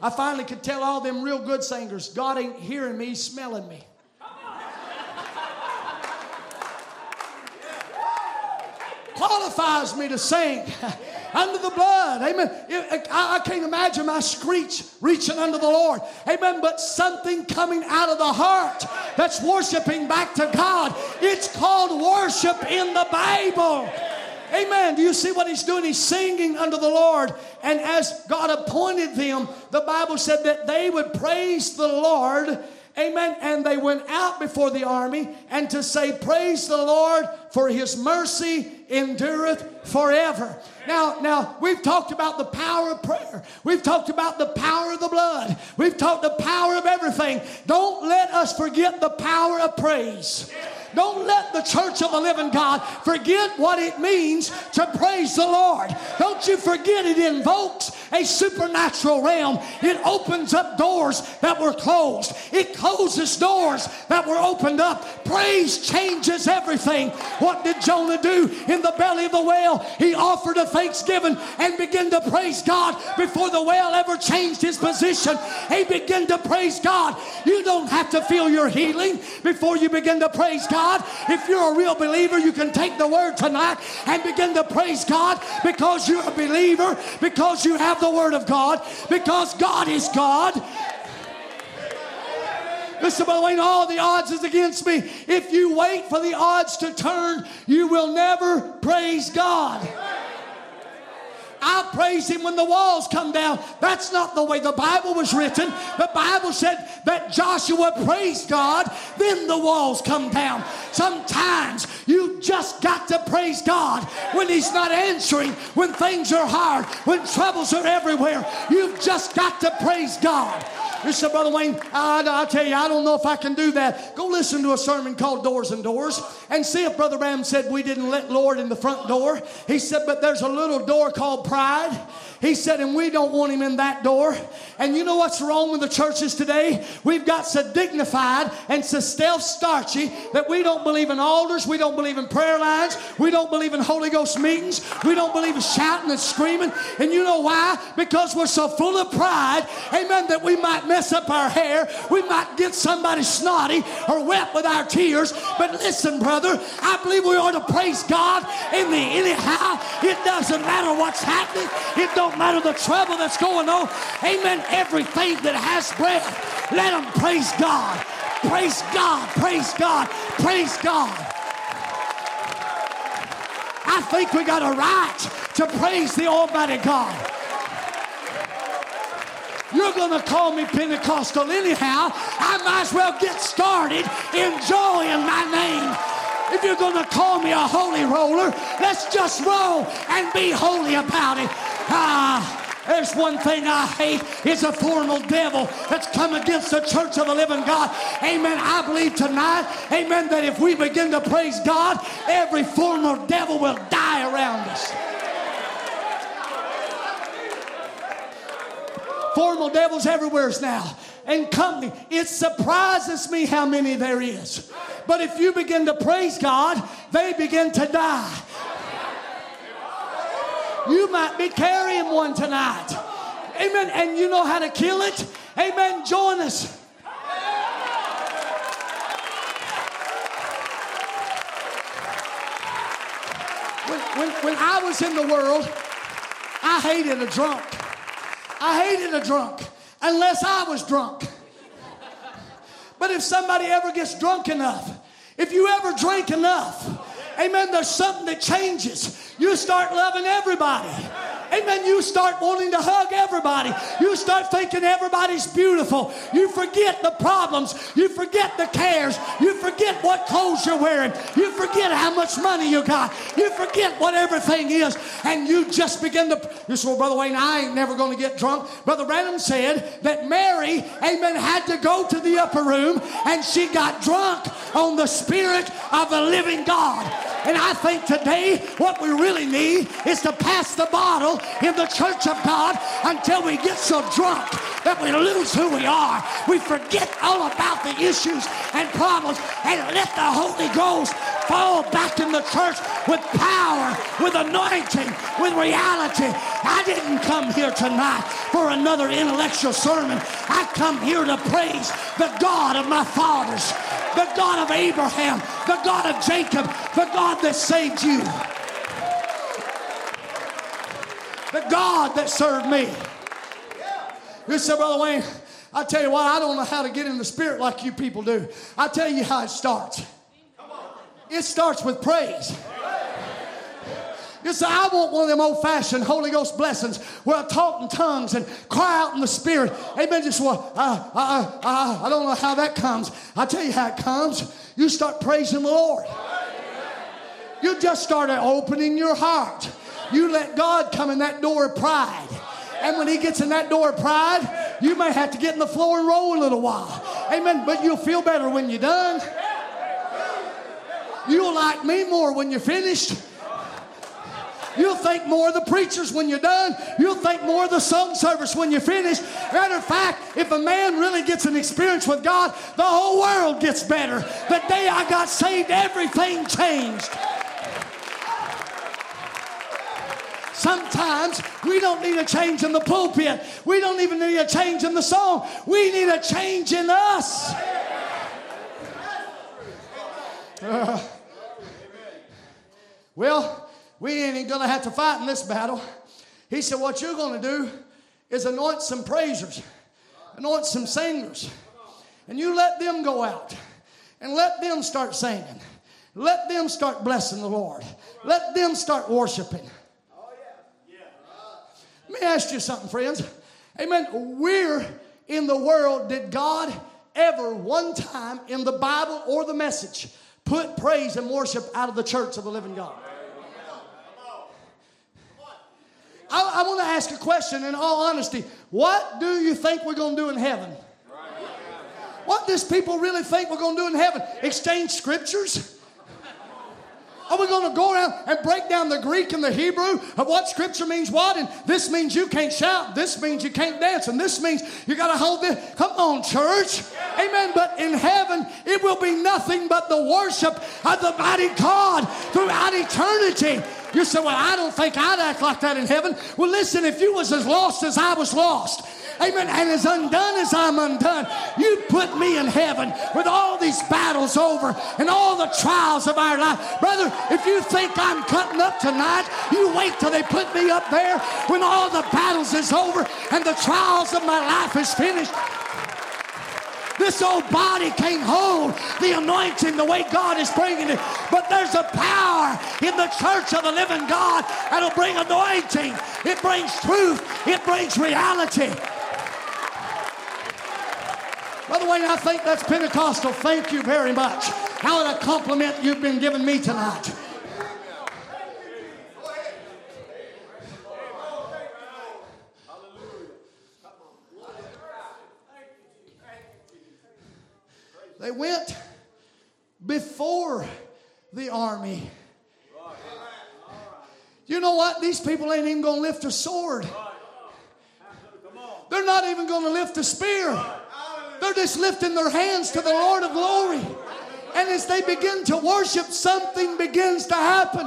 I finally could tell all them real good singers, God ain't hearing me, smelling me. Qualifies me to sing <laughs> under the blood. Amen. I, can't imagine my screech reaching under the Lord. Amen. But something coming out of the heart that's worshiping back to God. It's called worship in the Bible. Amen. Do you see what he's doing? He's singing unto the Lord. And as God appointed them, the Bible said that they would praise the Lord. Amen. And they went out before the army and to say, Praise the Lord, for his mercy endureth forever. Now, now we've talked about the power of prayer. We've talked about the power of the blood. We've talked the power of everything. Don't let us forget the power of praise. Don't let the church of the living God forget what it means to praise the Lord. Don't you forget it invokes a supernatural realm. It opens up doors that were closed, it closes doors that were opened up. Praise changes everything. What did Jonah do in the belly of the whale? He offered a thanksgiving and began to praise God before the whale ever changed his position. He began to praise God. You don't have to feel your healing before you begin to praise God. God. If you're a real believer, you can take the word tonight and begin to praise God because you're a believer, because you have the word of God, because God is God. Listen, by the way, all the odds is against me. If you wait for the odds to turn, you will never praise God. I praise him when the walls come down. That's not the way the Bible was written. The Bible said that Joshua praised God, then the walls come down. Sometimes you just got to praise God when he's not answering, when things are hard, when troubles are everywhere. You've just got to praise God. You said, Brother Wayne, I, I tell you, I don't know if I can do that. Go listen to a sermon called Doors in Door and see if Brother Branham said we didn't let Lord in the front door. He said, but there's a little door called pride. He said, and we don't want him in that door. And you know what's wrong with the churches today? We've got so dignified and so stealth starchy that we don't believe in altars, we don't believe in prayer lines, we don't believe in Holy Ghost meetings, we don't believe in shouting and screaming. And you know why? Because we're so full of pride, amen, that we might mess up our hair, we might get somebody snotty or wet with our tears. But listen, brother, I believe we ought to praise God in the anyhow. It doesn't matter what's happening. It don't don't matter the trouble that's going on. Amen. Everything that has breath, let them praise God. Praise God. Praise God. Praise God. I think we got a right to praise the Almighty God. You're going to call me Pentecostal anyhow. I might as well get started enjoying my name. If you're going to call me a holy roller, let's just roll and be holy about it. Ah, there's one thing I hate. It's a formal devil that's come against the church of the living God. Amen. I believe tonight, amen, that if we begin to praise God, every formal devil will die around us. Formal devils everywhere now. And company. It surprises me how many there is. But if you begin to praise God, they begin to die. You might be carrying one tonight. Amen. And you know how to kill it? Amen. Join us. When, when, when I was in the world, I hated a drunk. I hated a drunk unless I was drunk. But if somebody ever gets drunk enough, if you ever drink enough, amen, there's something that changes. You start loving everybody. Amen. You start wanting to hug everybody. You start thinking everybody's beautiful. You forget the problems. You forget the cares. You forget what clothes you're wearing. You forget how much money you got. You forget what everything is. And you just begin to. You say, well, Brother Wayne, I ain't never going to get drunk. Brother Branham said that Mary, amen, had to go to the upper room and she got drunk on the Spirit of the living God. And I think today what we really need is to pass the bottle in the church of God until we get so drunk that we lose who we are. We forget all about the issues and problems and let the Holy Ghost fall back in the church with power, with anointing, with reality. I didn't come here tonight for another intellectual sermon. I come here to praise the God of my fathers, the God of Abraham, the God of Jacob, the God that saved you. The God that served me. You said, Brother Wayne, I tell you what, I don't know how to get in the spirit like you people do. I tell you how it starts. It starts with praise. You say, I want one of them old fashioned Holy Ghost blessings where I talk in tongues and cry out in the Spirit. Amen. Just well, I, I, I, I don't know how that comes. I tell you how it comes. You start praising the Lord. You just started opening your heart. You let God come in that door of pride. And when He gets in that door of pride, you may have to get in the floor and roll a little while. Amen. But you'll feel better when you're done. You'll like me more when you're finished. You'll think more of the preachers when you're done. You'll think more of the song service when you're finished. Matter of fact, if a man really gets an experience with God, the whole world gets better. The day I got saved, everything changed. Sometimes we don't need a change in the pulpit. We don't even need a change in the song. We need a change in us. Uh, <laughs> well, we ain't to have to fight in this battle. He said, What you're to do is anoint some praisers, anoint some singers, and you let them go out and let them start singing. Let them start blessing the Lord. Let them start worshiping. Let me ask you something, friends. Amen. Where in the world did God ever one time in the Bible or the message put praise and worship out of the church of the living God? I, I want to ask a question in all honesty. What do you think we're going to do in heaven? What does people really think we're going to do in heaven? Exchange scriptures? Are we going to go around and break down the Greek and the Hebrew of what Scripture means what? And this means you can't shout. This means you can't dance. And this means you got to hold this. Come on, church. Amen. But in heaven, it will be nothing but the worship of the mighty God throughout eternity. You say, well, I don't think I'd act like that in heaven. Well, listen, if you was as lost as I was lost, amen, and as undone as I'm undone, you put me in heaven with all these battles over and all the trials of our life. Brother, if you think I'm cutting up tonight, you wait till they put me up there when all the battles is over and the trials of my life is finished. This old body can't hold the anointing the way God is bringing it. But there's a power in the church of the living God that'll bring anointing. It brings truth. It brings reality. By the way, I think that's Pentecostal. Thank you very much. How a compliment you've been giving me tonight. They went before the army. You know what? These people ain't even going to lift a sword. They're not even going to lift a spear. They're just lifting their hands to the Lord of glory. And as they begin to worship, something begins to happen.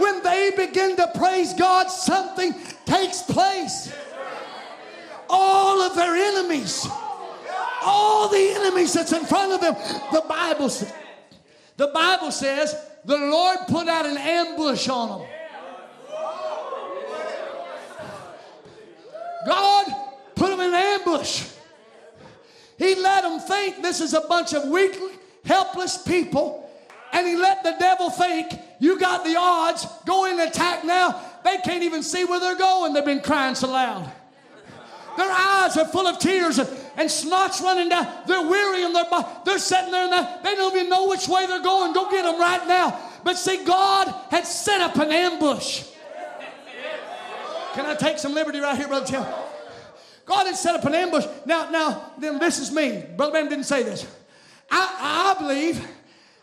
When they begin to praise God, something takes place. All of their enemies all the enemies that's in front of them. The Bible, says, the Bible says the Lord put out an ambush on them. God put them in ambush. He let them think this is a bunch of weak, helpless people. And he let the devil think you got the odds. Go in and attack now. They can't even see where they're going. They've been crying so loud. Their eyes are full of tears and, snot's running down. They're weary and they're, they're sitting there and they, they don't even know which way they're going. Go get them right now. But see, God had set up an ambush. Can I take some liberty right here, Brother Tim? God had set up an ambush. Now, now, then this is me. Brother Ben didn't say this. I, I believe,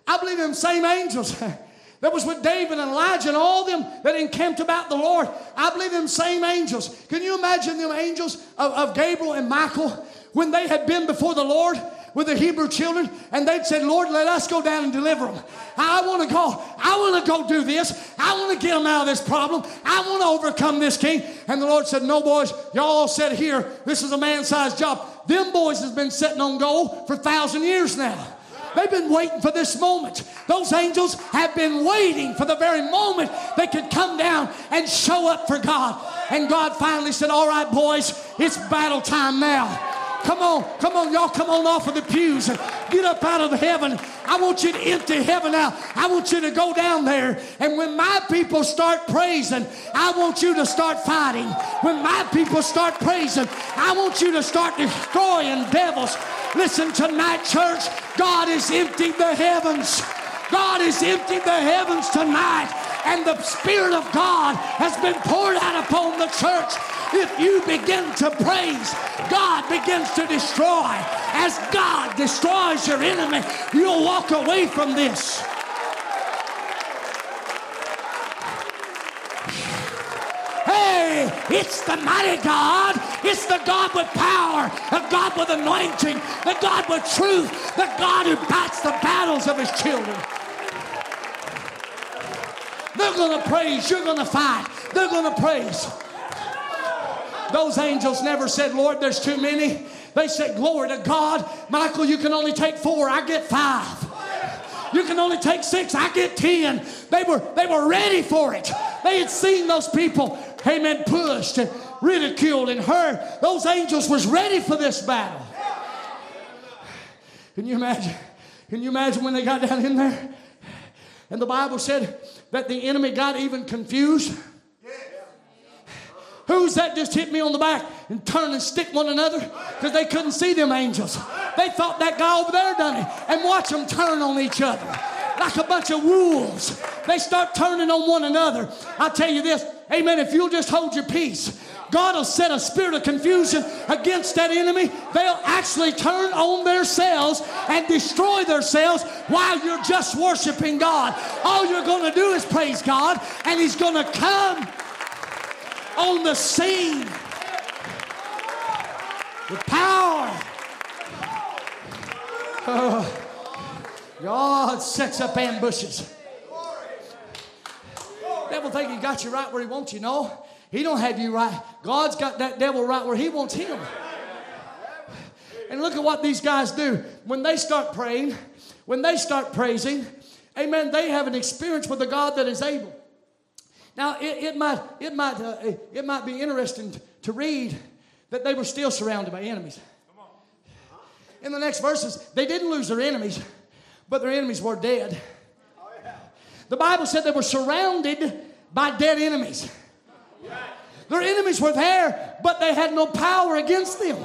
I believe them same angels <laughs> that was with David and Elijah and all them that encamped about the Lord. I believe them same angels. Can you imagine them angels of, of Gabriel and Michael when they had been before the Lord? with the Hebrew children, and they'd said, Lord, let us go down and deliver them. I want to go. I want to go do this. I want to get them out of this problem. I want to overcome this king. And the Lord said, No, boys, y'all said here, this is a man sized job. Them boys has been sitting on gold for a thousand years now. They've been waiting for this moment. Those angels have been waiting for the very moment they could come down and show up for God. And God finally said, All right, boys, it's battle time now. Come on, come on, y'all come on off of the pews and get up out of heaven. I want you to empty heaven out. I want you to go down there. And when my people start praising, I want you to start fighting. When my people start praising, I want you to start destroying devils. Listen, tonight, church, God is emptying the heavens. God is emptying the heavens tonight. And the Spirit of God has been poured out upon the church if you begin to praise, God begins to destroy. As God destroys your enemy, you'll walk away from this. Hey, it's the mighty God. It's the God with power, the God with anointing, the God with truth, the God who fights the battles of his children. They're going to praise. You're going to fight. They're going to praise. Those angels never said, Lord, there's too many. They said, Glory to God. Michael, you can only take four. I get five. You can only take six. I get ten. They were, they were ready for it. They had seen those people, amen, pushed and ridiculed and hurt. Those angels was ready for this battle. Can you imagine? Can you imagine when they got down in there? And the Bible said that the enemy got even confused. Who's that just hit me on the back and turn and stick one another? Because they couldn't see them angels. They thought that guy over there done it. And watch them turn on each other like a bunch of wolves. They start turning on one another. I tell you this, amen, if you'll just hold your peace, God will set a spirit of confusion against that enemy. They'll actually turn on themselves and destroy themselves while you're just worshiping God. All you're going to do is praise God, and He's going to come on the scene with power. Oh, God sets up ambushes. Devil think he got you right where he wants you. No, he don't have you right. God's got that devil right where he wants him. And look at what these guys do. When they start praying, when they start praising, amen, they have an experience with the God that is able. Now, it, it might, it, might, uh, it might be interesting to read that they were still surrounded by enemies. In the next verses, they didn't lose their enemies, but their enemies were dead. The Bible said they were surrounded by dead enemies. Their enemies were there, but they had no power against them.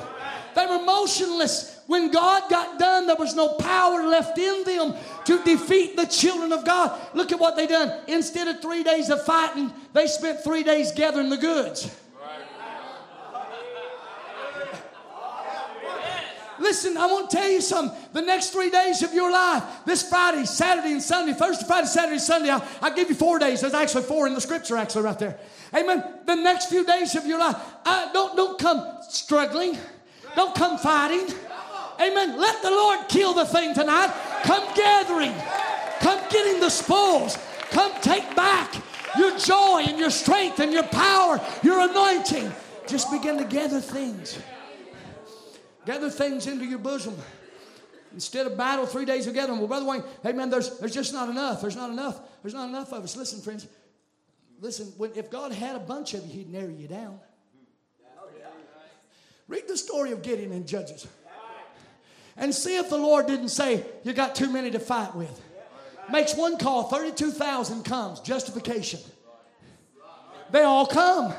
They were motionless. When God got done, there was no power left in them to defeat the children of God. Look at what they done. Instead of three days of fighting, they spent three days gathering the goods. Listen, I want to tell you something. The next three days of your life, this Friday, Saturday, and Sunday, Thursday, Friday, Saturday, Sunday, I'll, I'll give you four days. There's actually four in the scripture, actually, right there. Amen. The next few days of your life, uh, don't, don't come struggling, don't come fighting. Amen. Let the Lord kill the thing tonight. Come gathering. Come getting the spoils. Come take back your joy and your strength and your power, your anointing. Just begin to gather things. Gather things into your bosom. Instead of battle, three days of gathering. Well, Brother Wayne, hey man, there's, there's just not enough. There's not enough. There's not enough of us. Listen, friends. Listen, when, if God had a bunch of you, He'd narrow you down. Read the story of Gideon in Judges and see if the Lord didn't say, You got too many to fight with. Makes one call, 32,000 comes, justification. They all come.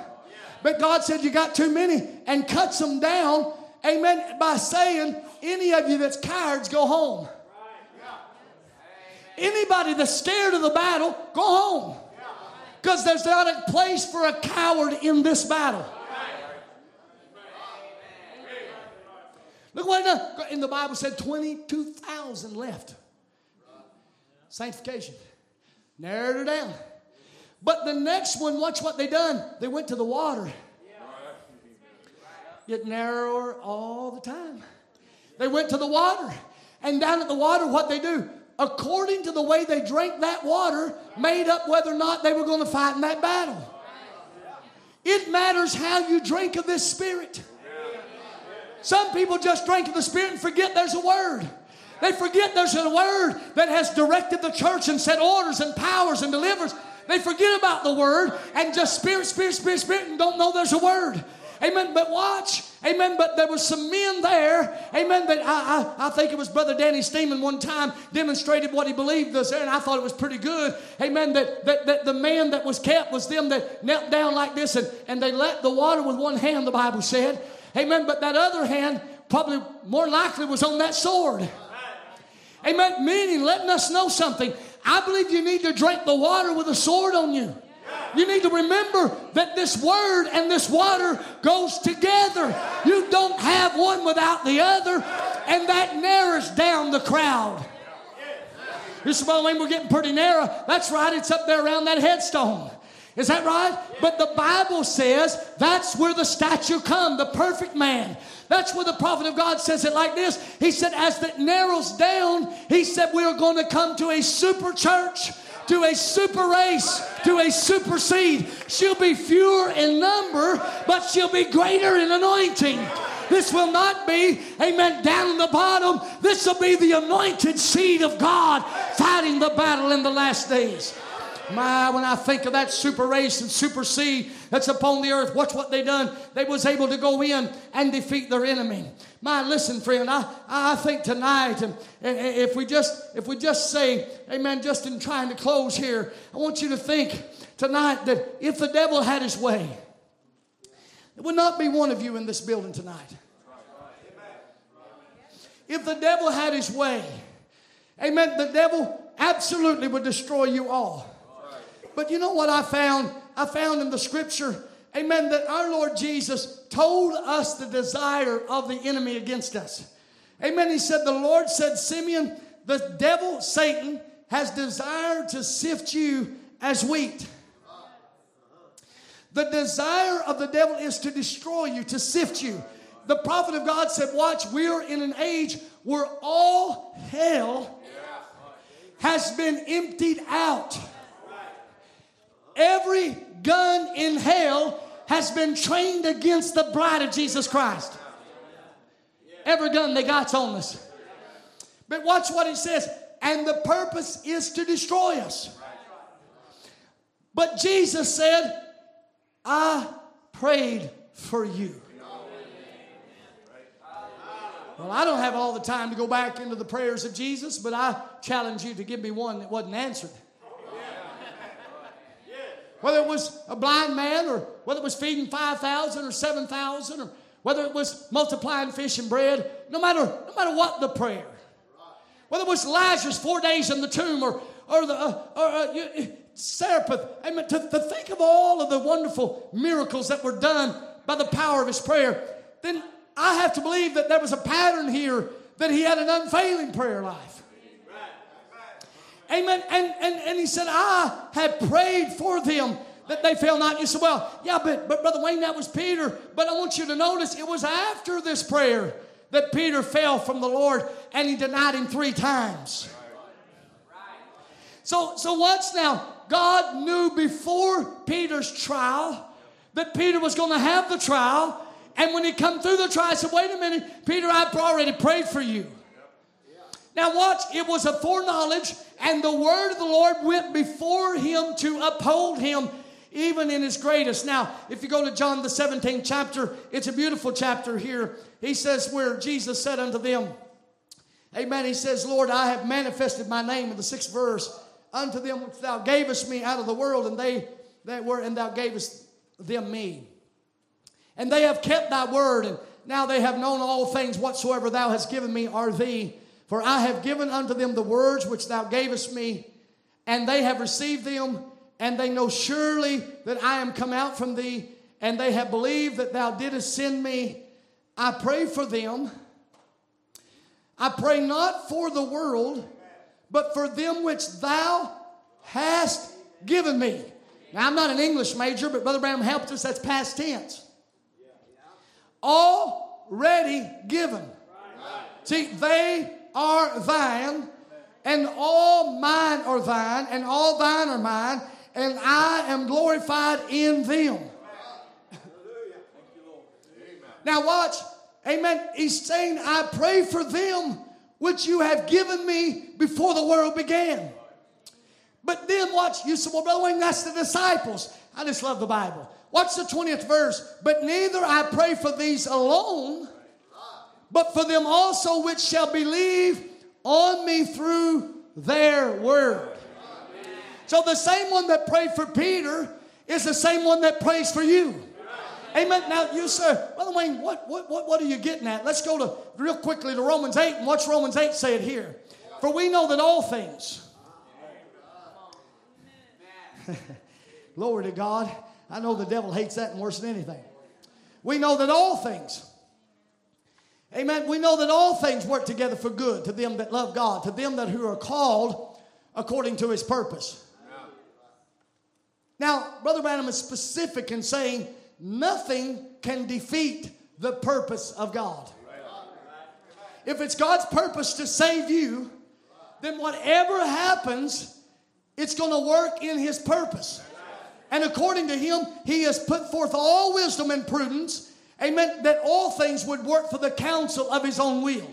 But God said, You got too many, and cuts them down, amen, by saying, Any of you that's cowards, go home. Anybody that's scared of the battle, go home. Because there's not a place for a coward in this battle. Look what it. In the Bible said 22,000 left. Sanctification. Narrowed her down. But the next one, watch what they done. They went to the water. Get narrower all the time. They went to the water. And down at the water, what they do? According to the way they drank that water, made up whether or not they were going to fight in that battle. It matters how you drink of this spirit. Some people just drink of the spirit and forget there's a word. They forget there's a word that has directed the church and set orders and powers and deliverance. They forget about the word and just spirit, spirit, spirit, spirit, and don't know there's a word. Amen. But watch. Amen. But there was some men there. Amen. That I, I, I think it was Brother Danny Steeman one time demonstrated what he believed was there, and I thought it was pretty good. Amen. That, that, that the man that was kept was them that knelt down like this and, and they let the water with one hand, the Bible said. Amen. But that other hand probably more likely was on that sword. Amen. Meaning letting us know something. I believe you need to drink the water with a sword on you. You need to remember that this word and this water goes together. You don't have one without the other, and that narrows down the crowd. You say, well, we're getting pretty narrow. That's right, it's up there around that headstone. Is that right? But the Bible says that's where the statue come, the perfect man. That's where the prophet of God says it like this. He said, as it narrows down, he said, we are going to come to a super church to a super race, to a super seed. She'll be fewer in number, but she'll be greater in anointing. This will not be, amen, down in the bottom. This will be the anointed seed of God fighting the battle in the last days. My, when I think of that super race and super seed that's upon the earth, watch what they done. They was able to go in and defeat their enemy. My, listen, friend, I, I think tonight, and, and if we just if we just say, Amen, just in trying to close here, I want you to think tonight that if the devil had his way, there would not be one of you in this building tonight. If the devil had his way, amen, the devil absolutely would destroy you all. But you know what I found? I found in the scripture, amen, that our Lord Jesus told us the desire of the enemy against us. Amen. He said, The Lord said, Simeon, the devil, Satan, has desired to sift you as wheat. The desire of the devil is to destroy you, to sift you. The prophet of God said, Watch, we are in an age where all hell has been emptied out. Every gun in hell has been trained against the bride of Jesus Christ. Every gun they got's on us. But watch what it says. And the purpose is to destroy us. But Jesus said, I prayed for you. Well, I don't have all the time to go back into the prayers of Jesus, but I challenge you to give me one that wasn't answered whether it was a blind man or whether it was feeding 5,000 or 7,000 or whether it was multiplying fish and bread, no matter, no matter what the prayer. Whether it was Lazarus four days in the tomb or, or the uh, or, uh, you, I mean, to, to think of all of the wonderful miracles that were done by the power of his prayer, then I have to believe that there was a pattern here that he had an unfailing prayer life. Amen. And, and, and he said, I have prayed for them that they fell not. You said, well, yeah, but, but Brother Wayne, that was Peter. But I want you to notice it was after this prayer that Peter fell from the Lord and he denied him three times. So, so what's now? God knew before Peter's trial that Peter was going to have the trial. And when he come through the trial, said, wait a minute, Peter, I've already prayed for you. Now, watch, it was a foreknowledge, and the word of the Lord went before him to uphold him even in his greatest. Now, if you go to John the 17th chapter, it's a beautiful chapter here. He says, where Jesus said unto them, Amen. He says, Lord, I have manifested my name in the sixth verse unto them which thou gavest me out of the world, and they that were, and thou gavest them me. And they have kept thy word, and now they have known all things whatsoever thou hast given me are thee. For I have given unto them the words which thou gavest me, and they have received them, and they know surely that I am come out from thee, and they have believed that thou didst send me. I pray for them. I pray not for the world, but for them which thou hast given me. Now, I'm not an English major, but Brother Branham helped us. That's past tense. Already given. See, they are thine, and all mine are thine, and all thine are mine, and I am glorified in them. Now, watch. Amen. He's saying, I pray for them which you have given me before the world began. But then watch, you said, well, Brother Wayne, that's the disciples. I just love the Bible. Watch the 20th verse. But neither I pray for these alone, but for them also which shall believe on me through their word. So the same one that prayed for Peter is the same one that prays for you. Amen. Now you say, Brother Wayne, what, what, what, what are you getting at? Let's go to real quickly to Romans 8 and watch Romans 8 say it here. For we know that all things. <laughs> Glory to God. I know the devil hates that and worse than anything. We know that all things. Amen. We know that all things work together for good to them that love God, to them that who are called according to his purpose. Now, Brother Branham is specific in saying nothing can defeat the purpose of God. If it's God's purpose to save you, then whatever happens, it's going to work in His purpose. And according to Him, He has put forth all wisdom and prudence, amen, that all things would work for the counsel of His own will.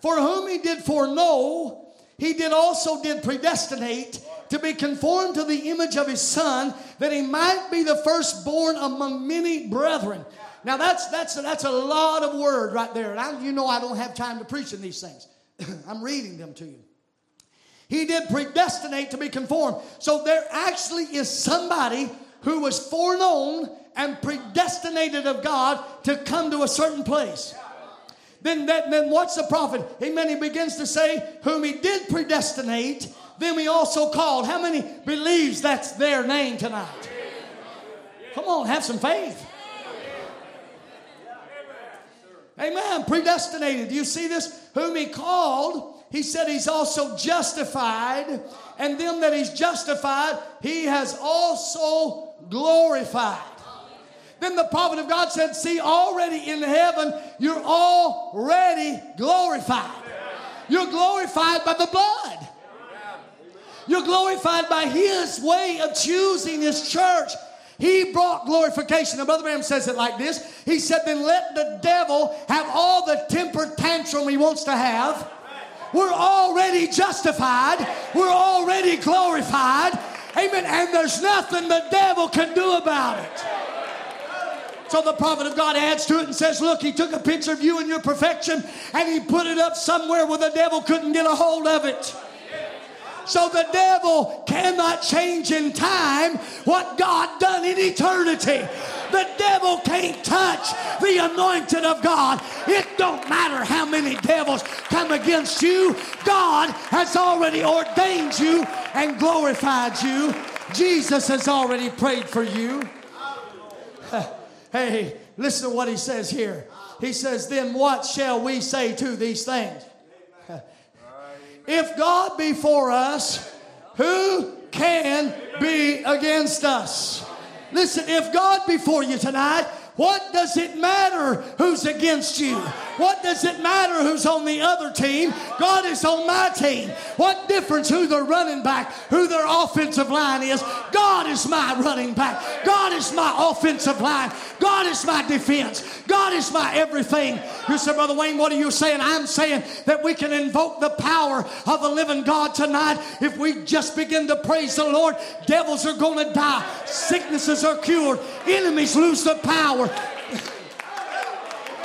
For whom He did foreknow, He did also did predestinate to be conformed to the image of his son that he might be the firstborn among many brethren. Now that's that's that's a lot of word right there. And I, you know i don't have time to preach in these things. <clears throat> I'm reading them to you. He did predestinate to be conformed. So there actually is somebody who was foreknown and predestinated of god to come to a certain place then, that, then what's the prophet? Amen. He begins to say, Whom he did predestinate, them he also called. How many believes that's their name tonight? Come on, have some faith. Amen. Predestinated. Do you see this? Whom he called, he said he's also justified. And them that he's justified, he has also glorified. Then the prophet of God said, See, already in heaven, you're already glorified. You're glorified by the blood. You're glorified by His way of choosing His church. He brought glorification. And Brother Branham says it like this He said, Then let the devil have all the temper tantrum he wants to have. We're already justified, we're already glorified. Amen. And there's nothing the devil can do about it. So the prophet of God adds to it and says, Look, he took a picture of you and your perfection and he put it up somewhere where the devil couldn't get a hold of it. So the devil cannot change in time what God done in eternity. The devil can't touch the anointed of God. It don't matter how many devils come against you. God has already ordained you and glorified you. Jesus has already prayed for you. <laughs> Hey, listen to what he says here. He says, Then what shall we say to these things? If God be for us, who can be against us? Listen, if God be for you tonight, what does it matter who's against you? What does it matter who's on the other team? God is on my team. What difference who their running back, who their offensive line is? God is my running back. God is my offensive line. God is my defense. God is my everything. You said, Brother Wayne, what are you saying? I'm saying that we can invoke the power of the living God tonight if we just begin to praise the Lord. Devils are going to die, sicknesses are cured, enemies lose their power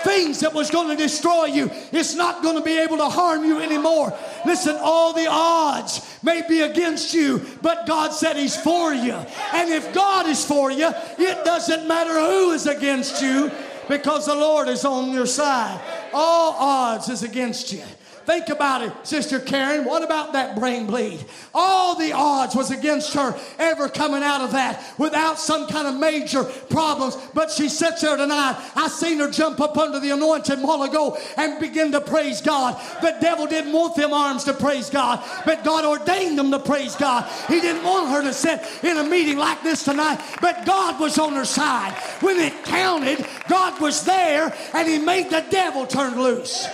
things that was going to destroy you, it's not going to be able to harm you anymore. Listen, all the odds may be against you, but God said He's for you. And if God is for you, it doesn't matter who is against you because the Lord is on your side. All odds is against you. Think about it, Sister Karen. What about that brain bleed? All the odds was against her ever coming out of that without some kind of major problems. But she sits there tonight. I seen her jump up under the anointing a while ago and begin to praise God. The devil didn't want them arms to praise God, but God ordained them to praise God. He didn't want her to sit in a meeting like this tonight, but God was on her side. When it counted, God was there and He made the devil turn loose.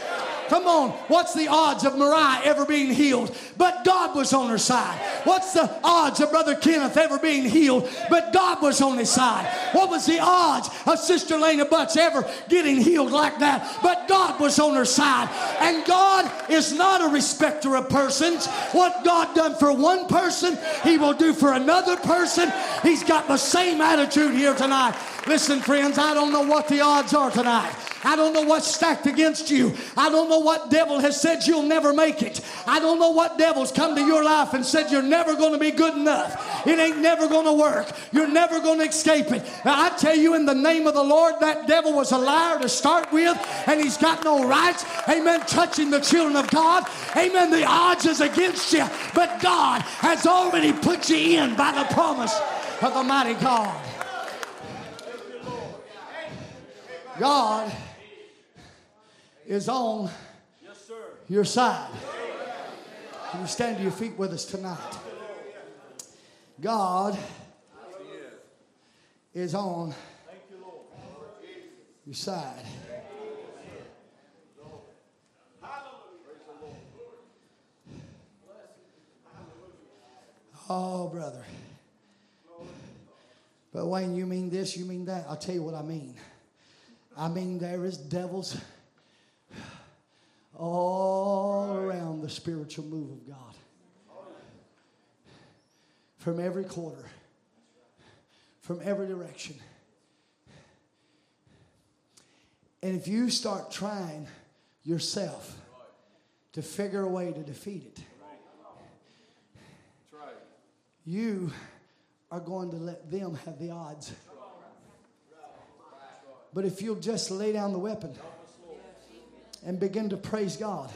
Come on, what's the odds of Mariah ever being healed? But God was on her side. What's the odds of Brother Kenneth ever being healed? But God was on his side. What was the odds of Sister Lena Butts ever getting healed like that? But God was on her side. And God is not a respecter of persons. What God done for one person, He will do for another person. He's got the same attitude here tonight. Listen, friends, I don't know what the odds are tonight. I don't know what's stacked against you. I don't know what devil has said you'll never make it. I don't know what devil's come to your life and said you're never going to be good enough. It ain't never going to work. You're never going to escape it. Now, I tell you, in the name of the Lord, that devil was a liar to start with, and he's got no rights. Amen. Touching the children of God. Amen. The odds is against you, but God has already put you in by the promise of the mighty God. God is on your side. Can you stand to your feet with us tonight? God is on your side. Oh, brother. But Wayne, you mean this, you mean that. I'll tell you what I mean. I mean, there is devils all around the spiritual move of God. From every quarter, from every direction. And if you start trying yourself to figure a way to defeat it, you are going to let them have the odds. But if you'll just lay down the weapon and begin to praise God.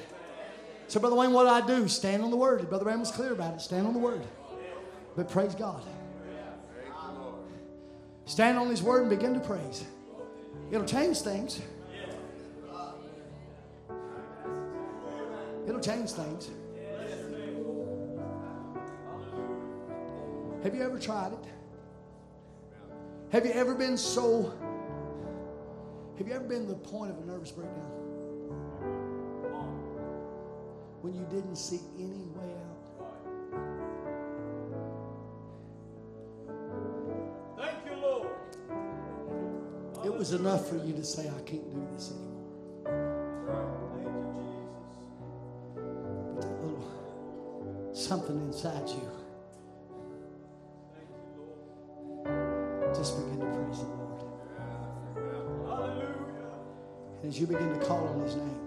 So, Brother Wayne, what I do? Stand on the word. Brother Wayne was clear about it. Stand on the word. But praise God. Stand on his word and begin to praise. It'll change things. It'll change things. Have you ever tried it? Have you ever been so have you ever been to the point of a nervous breakdown? When you didn't see any way out? Thank you, Lord. It was enough for you to say, I can't do this anymore. But that little something inside you you begin to call on his name,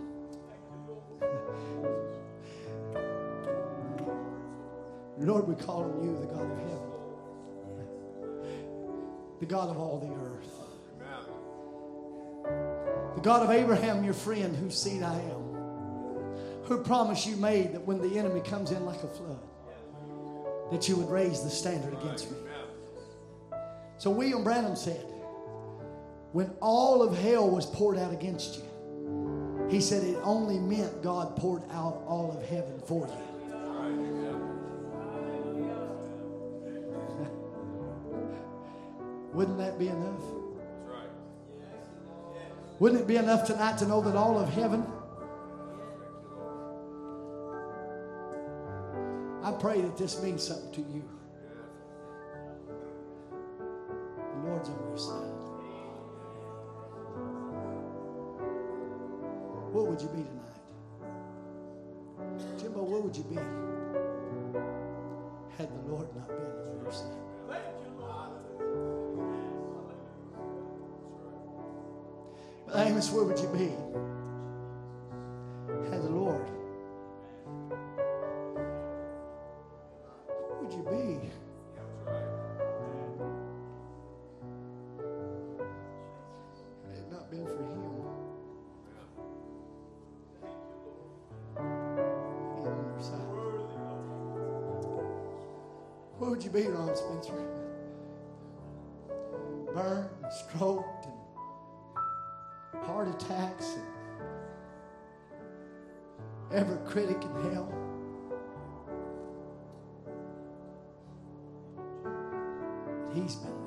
Lord, we call on you, the God of heaven, the God of all the earth, the God of Abraham, your friend, whose seed I am, who promise you made that when the enemy comes in like a flood, that you would raise the standard against me. So William Branham said, when all of hell was poured out against you, he said it only meant God poured out all of heaven for you. <laughs> Wouldn't that be enough? Wouldn't it be enough tonight to know that all of heaven? I pray that this means something to you. Be had the Lord not been on side? Amos, where would you be He's been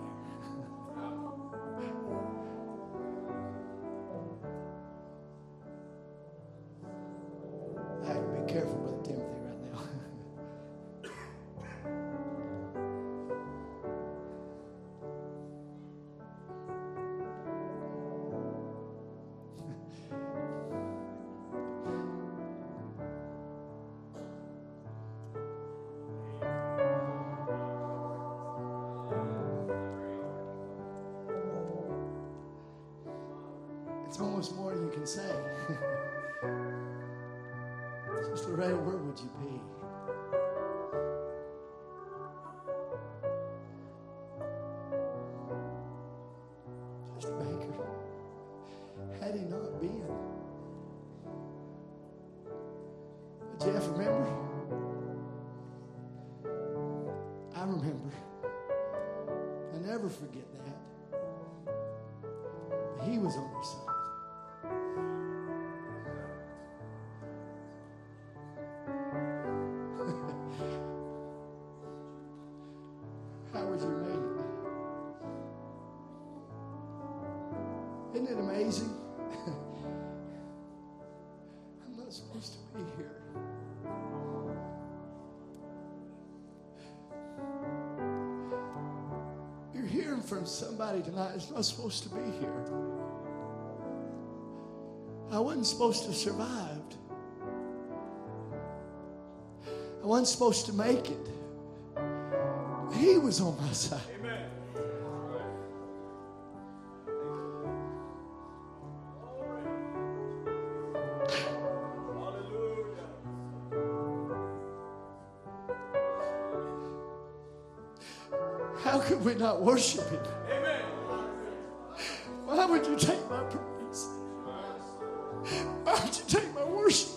almost more than you can say. <laughs> Sister Loretta, where would you be? Sister Baker, had he not been. Jeff, remember? I remember. I never forget that. Isn't it amazing? <laughs> I'm not supposed to be here. You're hearing from somebody tonight that's not supposed to be here. I wasn't supposed to survive. I wasn't supposed to make it. He was on my side. Amen. How could we not worship Him? Why would you take my praise? Why would you take my worship?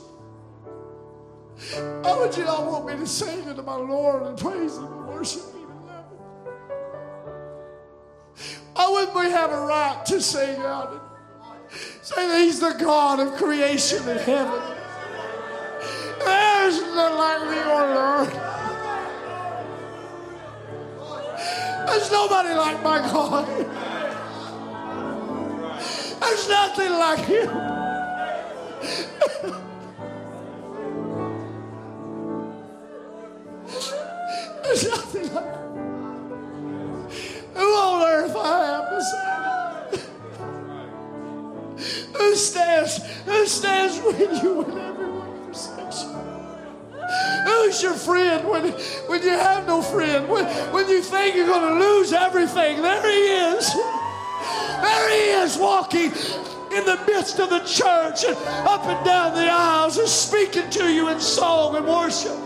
Why would you not want me to sing unto my Lord and praise Him to sing say that He's the God of creation in heaven? There's none like thee, O oh Lord. There's nobody like my God. There's nothing like Him. Have no friend? When, when you think you're going to lose everything? There he is. There he is walking in the midst of the church and up and down the aisles and speaking to you in song and worship.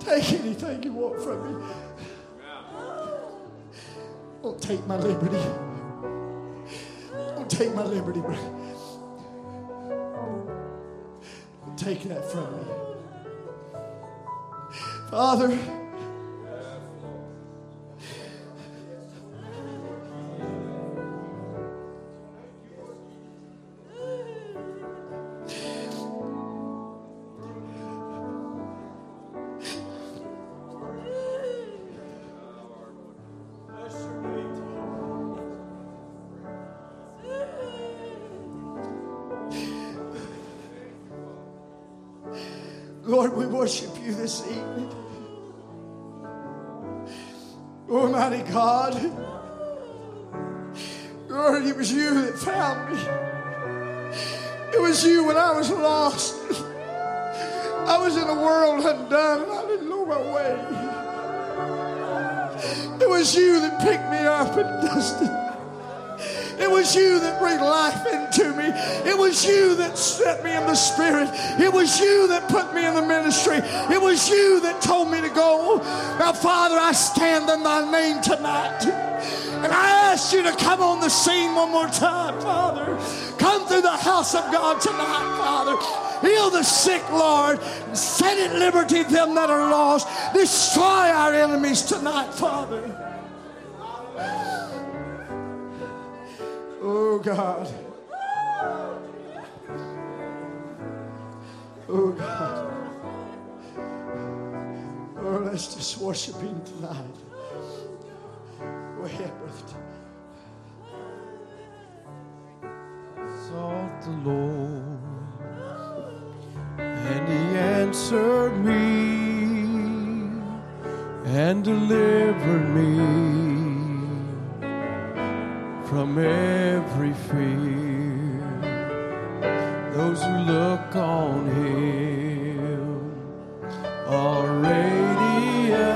Take anything you want from me. Don't take my liberty. Take my liberty, brother. Take that from me. Father, It was you that picked me up and <laughs> dusted. It was you that breathed life into me. It was you that set me in the spirit. It was you that put me in the ministry. It was you that told me to go. Now, Father, I stand in thy name tonight. And I ask you to come on the scene one more time, Father. Come through the house of God tonight, Father. Heal the sick, Lord. Set at liberty them that are lost. Destroy our enemies tonight, Father. Oh, God. Oh, God. Oh, let's just worship Him tonight. Ahead, brother. sought the Lord, and He answered me and delivered me from every fear. Those who look on Him are radiant;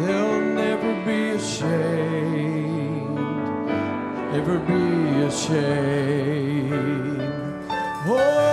they'll never be ashamed ever be ashamed. Oh,